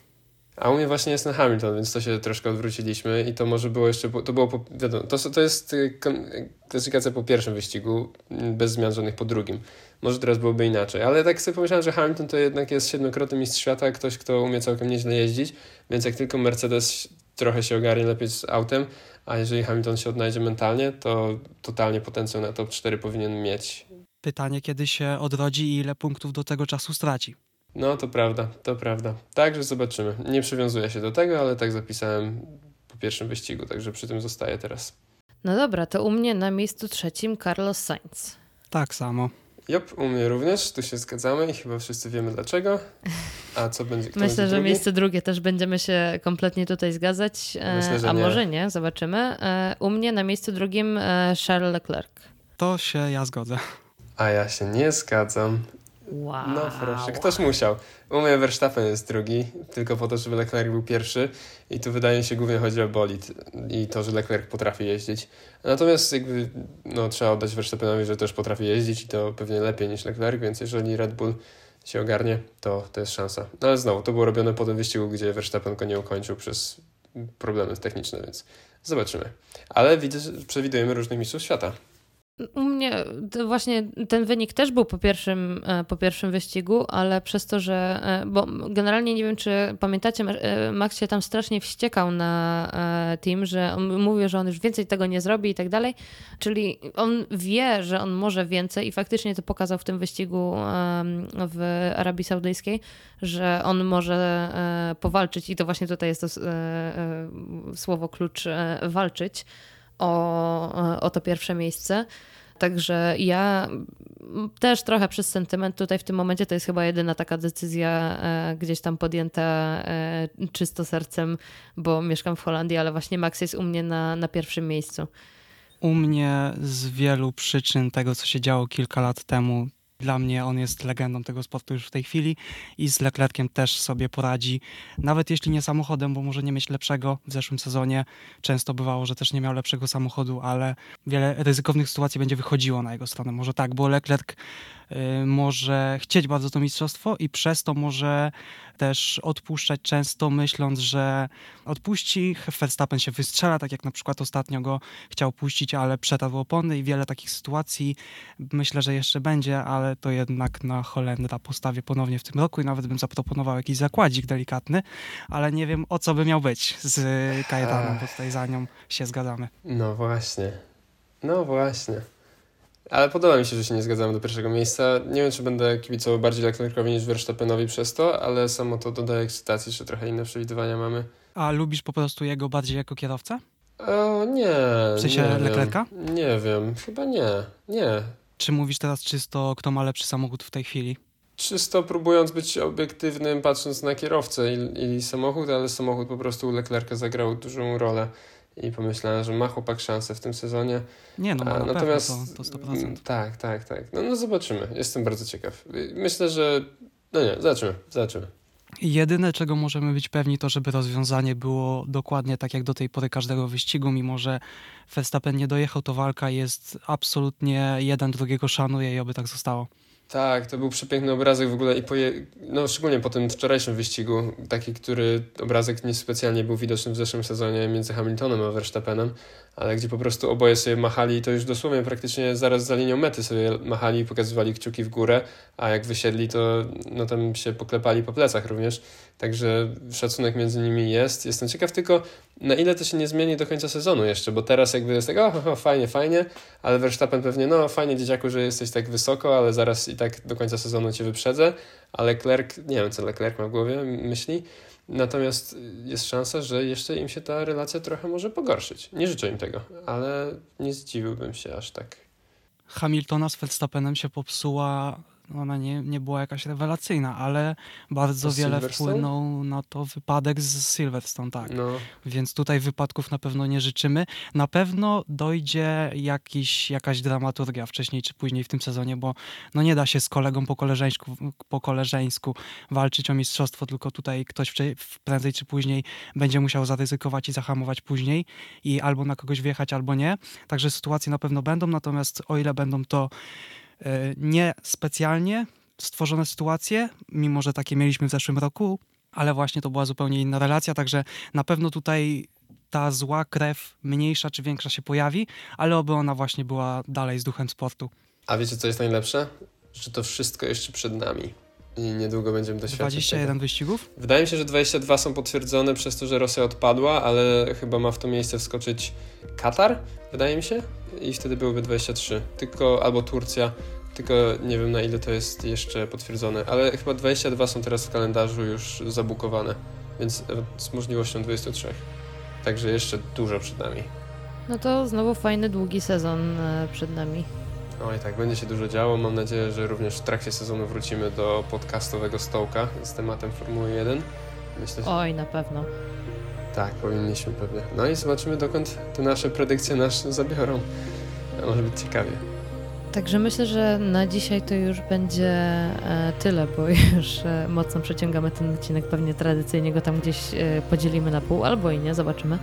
A u mnie właśnie jest ten Hamilton, więc to się troszkę odwróciliśmy i to może było jeszcze, to było, po, wiadomo, to, to jest kon- y, klasyfikacja po pierwszym wyścigu, mm, bez zmian żadnych po drugim. Może teraz byłoby inaczej, ale tak sobie pomyślałem, że Hamilton to jednak jest siedmiokrotny mistrz świata, ktoś, kto umie całkiem nieźle jeździć, więc jak tylko Mercedes trochę się ogarnie lepiej z autem, a jeżeli Hamilton się odnajdzie mentalnie, to totalnie potencjał na top 4 powinien mieć. Pytanie, kiedy się odrodzi i ile punktów do tego czasu straci. No, to prawda, to prawda. Także zobaczymy. Nie przywiązuję się do tego, ale tak zapisałem po pierwszym wyścigu, także przy tym zostaję teraz. No dobra, to u mnie na miejscu trzecim Carlos Sainz. Tak samo. Jop, u mnie również, tu się zgadzamy i chyba wszyscy wiemy dlaczego. A co będzie? Kto Myślę, będzie że drugi? miejsce drugie też będziemy się kompletnie tutaj zgadzać, e, Myślę, że a nie. może nie, zobaczymy. E, U mnie na miejscu drugim e, Charles Leclerc. To się ja zgodzę. A ja się nie zgadzam. Wow. No proszę, ktoś musiał. Mnie Verstappen jest drugi, tylko po to, żeby Leclerc był pierwszy i tu wydaje się głównie chodzi o bolid i to, że Leclerc potrafi jeździć. Natomiast jakby, no trzeba oddać Verstappenowi, że też potrafi jeździć i to pewnie lepiej niż Leclerc, więc jeżeli Red Bull się ogarnie, to to jest szansa. No ale znowu, to było robione po tym wyścigu, gdzie Verstappen go nie ukończył przez problemy techniczne, więc zobaczymy. Ale widzę, że przewidujemy różnych mistrzów świata. U mnie właśnie ten wynik też był po pierwszym, e, po pierwszym wyścigu, ale przez to, że. E, bo generalnie nie wiem, czy pamiętacie, e, Max się tam strasznie wściekał na team, że on mówił, że on już więcej tego nie zrobi i tak dalej. Czyli on wie, że on może więcej i faktycznie to pokazał w tym wyścigu w Arabii Saudyjskiej, że on może powalczyć i to właśnie tutaj jest to słowo klucz walczyć o, o to pierwsze miejsce. Także ja też trochę przez sentyment tutaj w tym momencie to jest chyba jedyna taka decyzja e, gdzieś tam podjęta e, czysto sercem, bo mieszkam w Holandii, ale właśnie Max jest u mnie na, na pierwszym miejscu. U mnie z wielu przyczyn tego, co się działo kilka lat temu, dla mnie on jest legendą tego sportu już w tej chwili i z Leclerciem też sobie poradzi. Nawet jeśli nie samochodem, bo może nie mieć lepszego w zeszłym sezonie. Często bywało, że też nie miał lepszego samochodu, ale wiele ryzykownych sytuacji będzie wychodziło na jego stronę. Może tak, bo Leclerc może chcieć bardzo to mistrzostwo i przez to może też odpuszczać często, myśląc, że odpuści, Verstappen się wystrzela, tak jak na przykład ostatnio go chciał puścić, ale przetarł opony i wiele takich sytuacji myślę, że jeszcze będzie, ale to jednak na Holendra postawię ponownie w tym roku i nawet bym zaproponował jakiś zakładzik delikatny, ale nie wiem o co by miał być z Kajetanem, bo tutaj za nią się zgadzamy. No właśnie. No właśnie. Ale podoba mi się, że się nie zgadzamy do pierwszego miejsca. Nie wiem, czy będę kibicował bardziej Leclercowi niż Verstappenowi przez to, ale samo to dodaje ekscytacji, że trochę inne przewidywania mamy. A lubisz po prostu jego bardziej jako kierowcę? O, nie. W sensie nie Leclerca? Wiem. Nie wiem, chyba nie. Nie. Czy mówisz teraz czysto, kto ma lepszy samochód w tej chwili? Czysto próbując być obiektywnym, patrząc na kierowcę i, i samochód, ale samochód po prostu u Leclerca zagrał dużą rolę i pomyślałem, że ma chłopak szansę w tym sezonie. Nie, no ma na natomiast to, to 100%. Mm, tak, tak, tak. No, no zobaczymy. Jestem bardzo ciekaw. Myślę, że no nie, zobaczymy, zobaczymy. Jedyne, czego możemy być pewni, to żeby rozwiązanie było dokładnie tak jak do tej pory każdego wyścigu, mimo że Verstappen nie dojechał, to walka jest absolutnie jeden drugiego szanuje i oby tak zostało. Tak, to był przepiękny obrazek w ogóle i po je, no szczególnie po tym wczorajszym wyścigu, taki, który obrazek niespecjalnie był widoczny w zeszłym sezonie między Hamiltonem a Verstappenem, ale gdzie po prostu oboje sobie machali i to już dosłownie praktycznie zaraz za linią mety sobie machali i pokazywali kciuki w górę, a jak wysiedli to no tam się poklepali po plecach również, także szacunek między nimi jest. Jestem ciekaw tylko na ile to się nie zmieni do końca sezonu jeszcze, bo teraz jakby jest tak, o, fajnie, fajnie, ale Verstappen pewnie, no fajnie dzieciaku, że jesteś tak wysoko, ale zaraz i tak do końca sezonu cię wyprzedzę, a Leclerc, nie wiem co Leclerc ma w głowie, myśli, Natomiast jest szansa, że jeszcze im się ta relacja trochę może pogorszyć. Nie życzę im tego, ale nie zdziwiłbym się aż tak. Hamiltona z Verstappenem się popsuła ona nie, nie była jakaś rewelacyjna, ale bardzo wiele wpłynął na to wypadek z Silverstone, tak. No. Więc tutaj wypadków na pewno nie życzymy. Na pewno dojdzie jakiś, jakaś dramaturgia wcześniej czy później w tym sezonie, bo no nie da się z kolegą po koleżeńsku, po koleżeńsku walczyć o mistrzostwo, tylko tutaj ktoś prędzej czy później będzie musiał zaryzykować i zahamować później i albo na kogoś wjechać, albo nie. Także sytuacje na pewno będą, natomiast o ile będą to nie specjalnie stworzone sytuacje, mimo że takie mieliśmy w zeszłym roku, ale właśnie to była zupełnie inna relacja, także na pewno tutaj ta zła krew mniejsza czy większa się pojawi, ale oby ona właśnie była dalej z duchem sportu. A wiecie co jest najlepsze? Że to wszystko jeszcze przed nami. I niedługo będziemy doświadczać 21 tego. wyścigów? Wydaje mi się, że 22 są potwierdzone przez to, że Rosja odpadła, ale chyba ma w to miejsce wskoczyć Katar, wydaje mi się i wtedy byłyby 23. Tylko albo Turcja, tylko nie wiem na ile to jest jeszcze potwierdzone, ale chyba 22 są teraz w kalendarzu już zabukowane, więc z możliwością 23. Także jeszcze dużo przed nami. No to znowu fajny, długi sezon e, przed nami. Oj, tak, będzie się dużo działo. Mam nadzieję, że również w trakcie sezonu wrócimy do podcastowego stołka z tematem Formuły 1. Myślę, że... Oj, na pewno. Tak, powinniśmy pewnie. No i zobaczymy, dokąd te nasze predykcje nas zabiorą. Może być ciekawie. Także myślę, że na dzisiaj to już będzie e, tyle, bo (laughs) już e, mocno przeciągamy ten odcinek. Pewnie tradycyjnie go tam gdzieś e, podzielimy na pół, albo i nie, zobaczymy.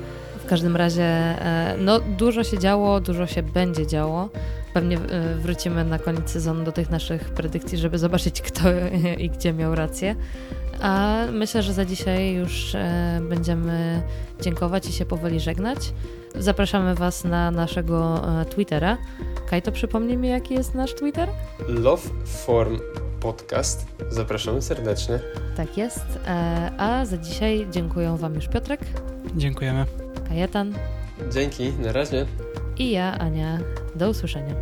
W każdym razie, no dużo się działo, dużo się będzie działo. Pewnie e, wrócimy na koniec sezonu do tych naszych predykcji, żeby zobaczyć, kto (laughs) i gdzie miał rację. A myślę, że za dzisiaj już e, będziemy dziękować i się powoli żegnać. Zapraszamy Was na naszego e, Twittera. Kajto, przypomnij mi, jaki jest nasz Twitter? Love Form Podcast. Zapraszamy serdecznie. Tak jest. A za dzisiaj dziękuję Wam już Piotrek, Dziękujemy. Kajetan Dzięki, na razie. I ja, Ania. Do usłyszenia.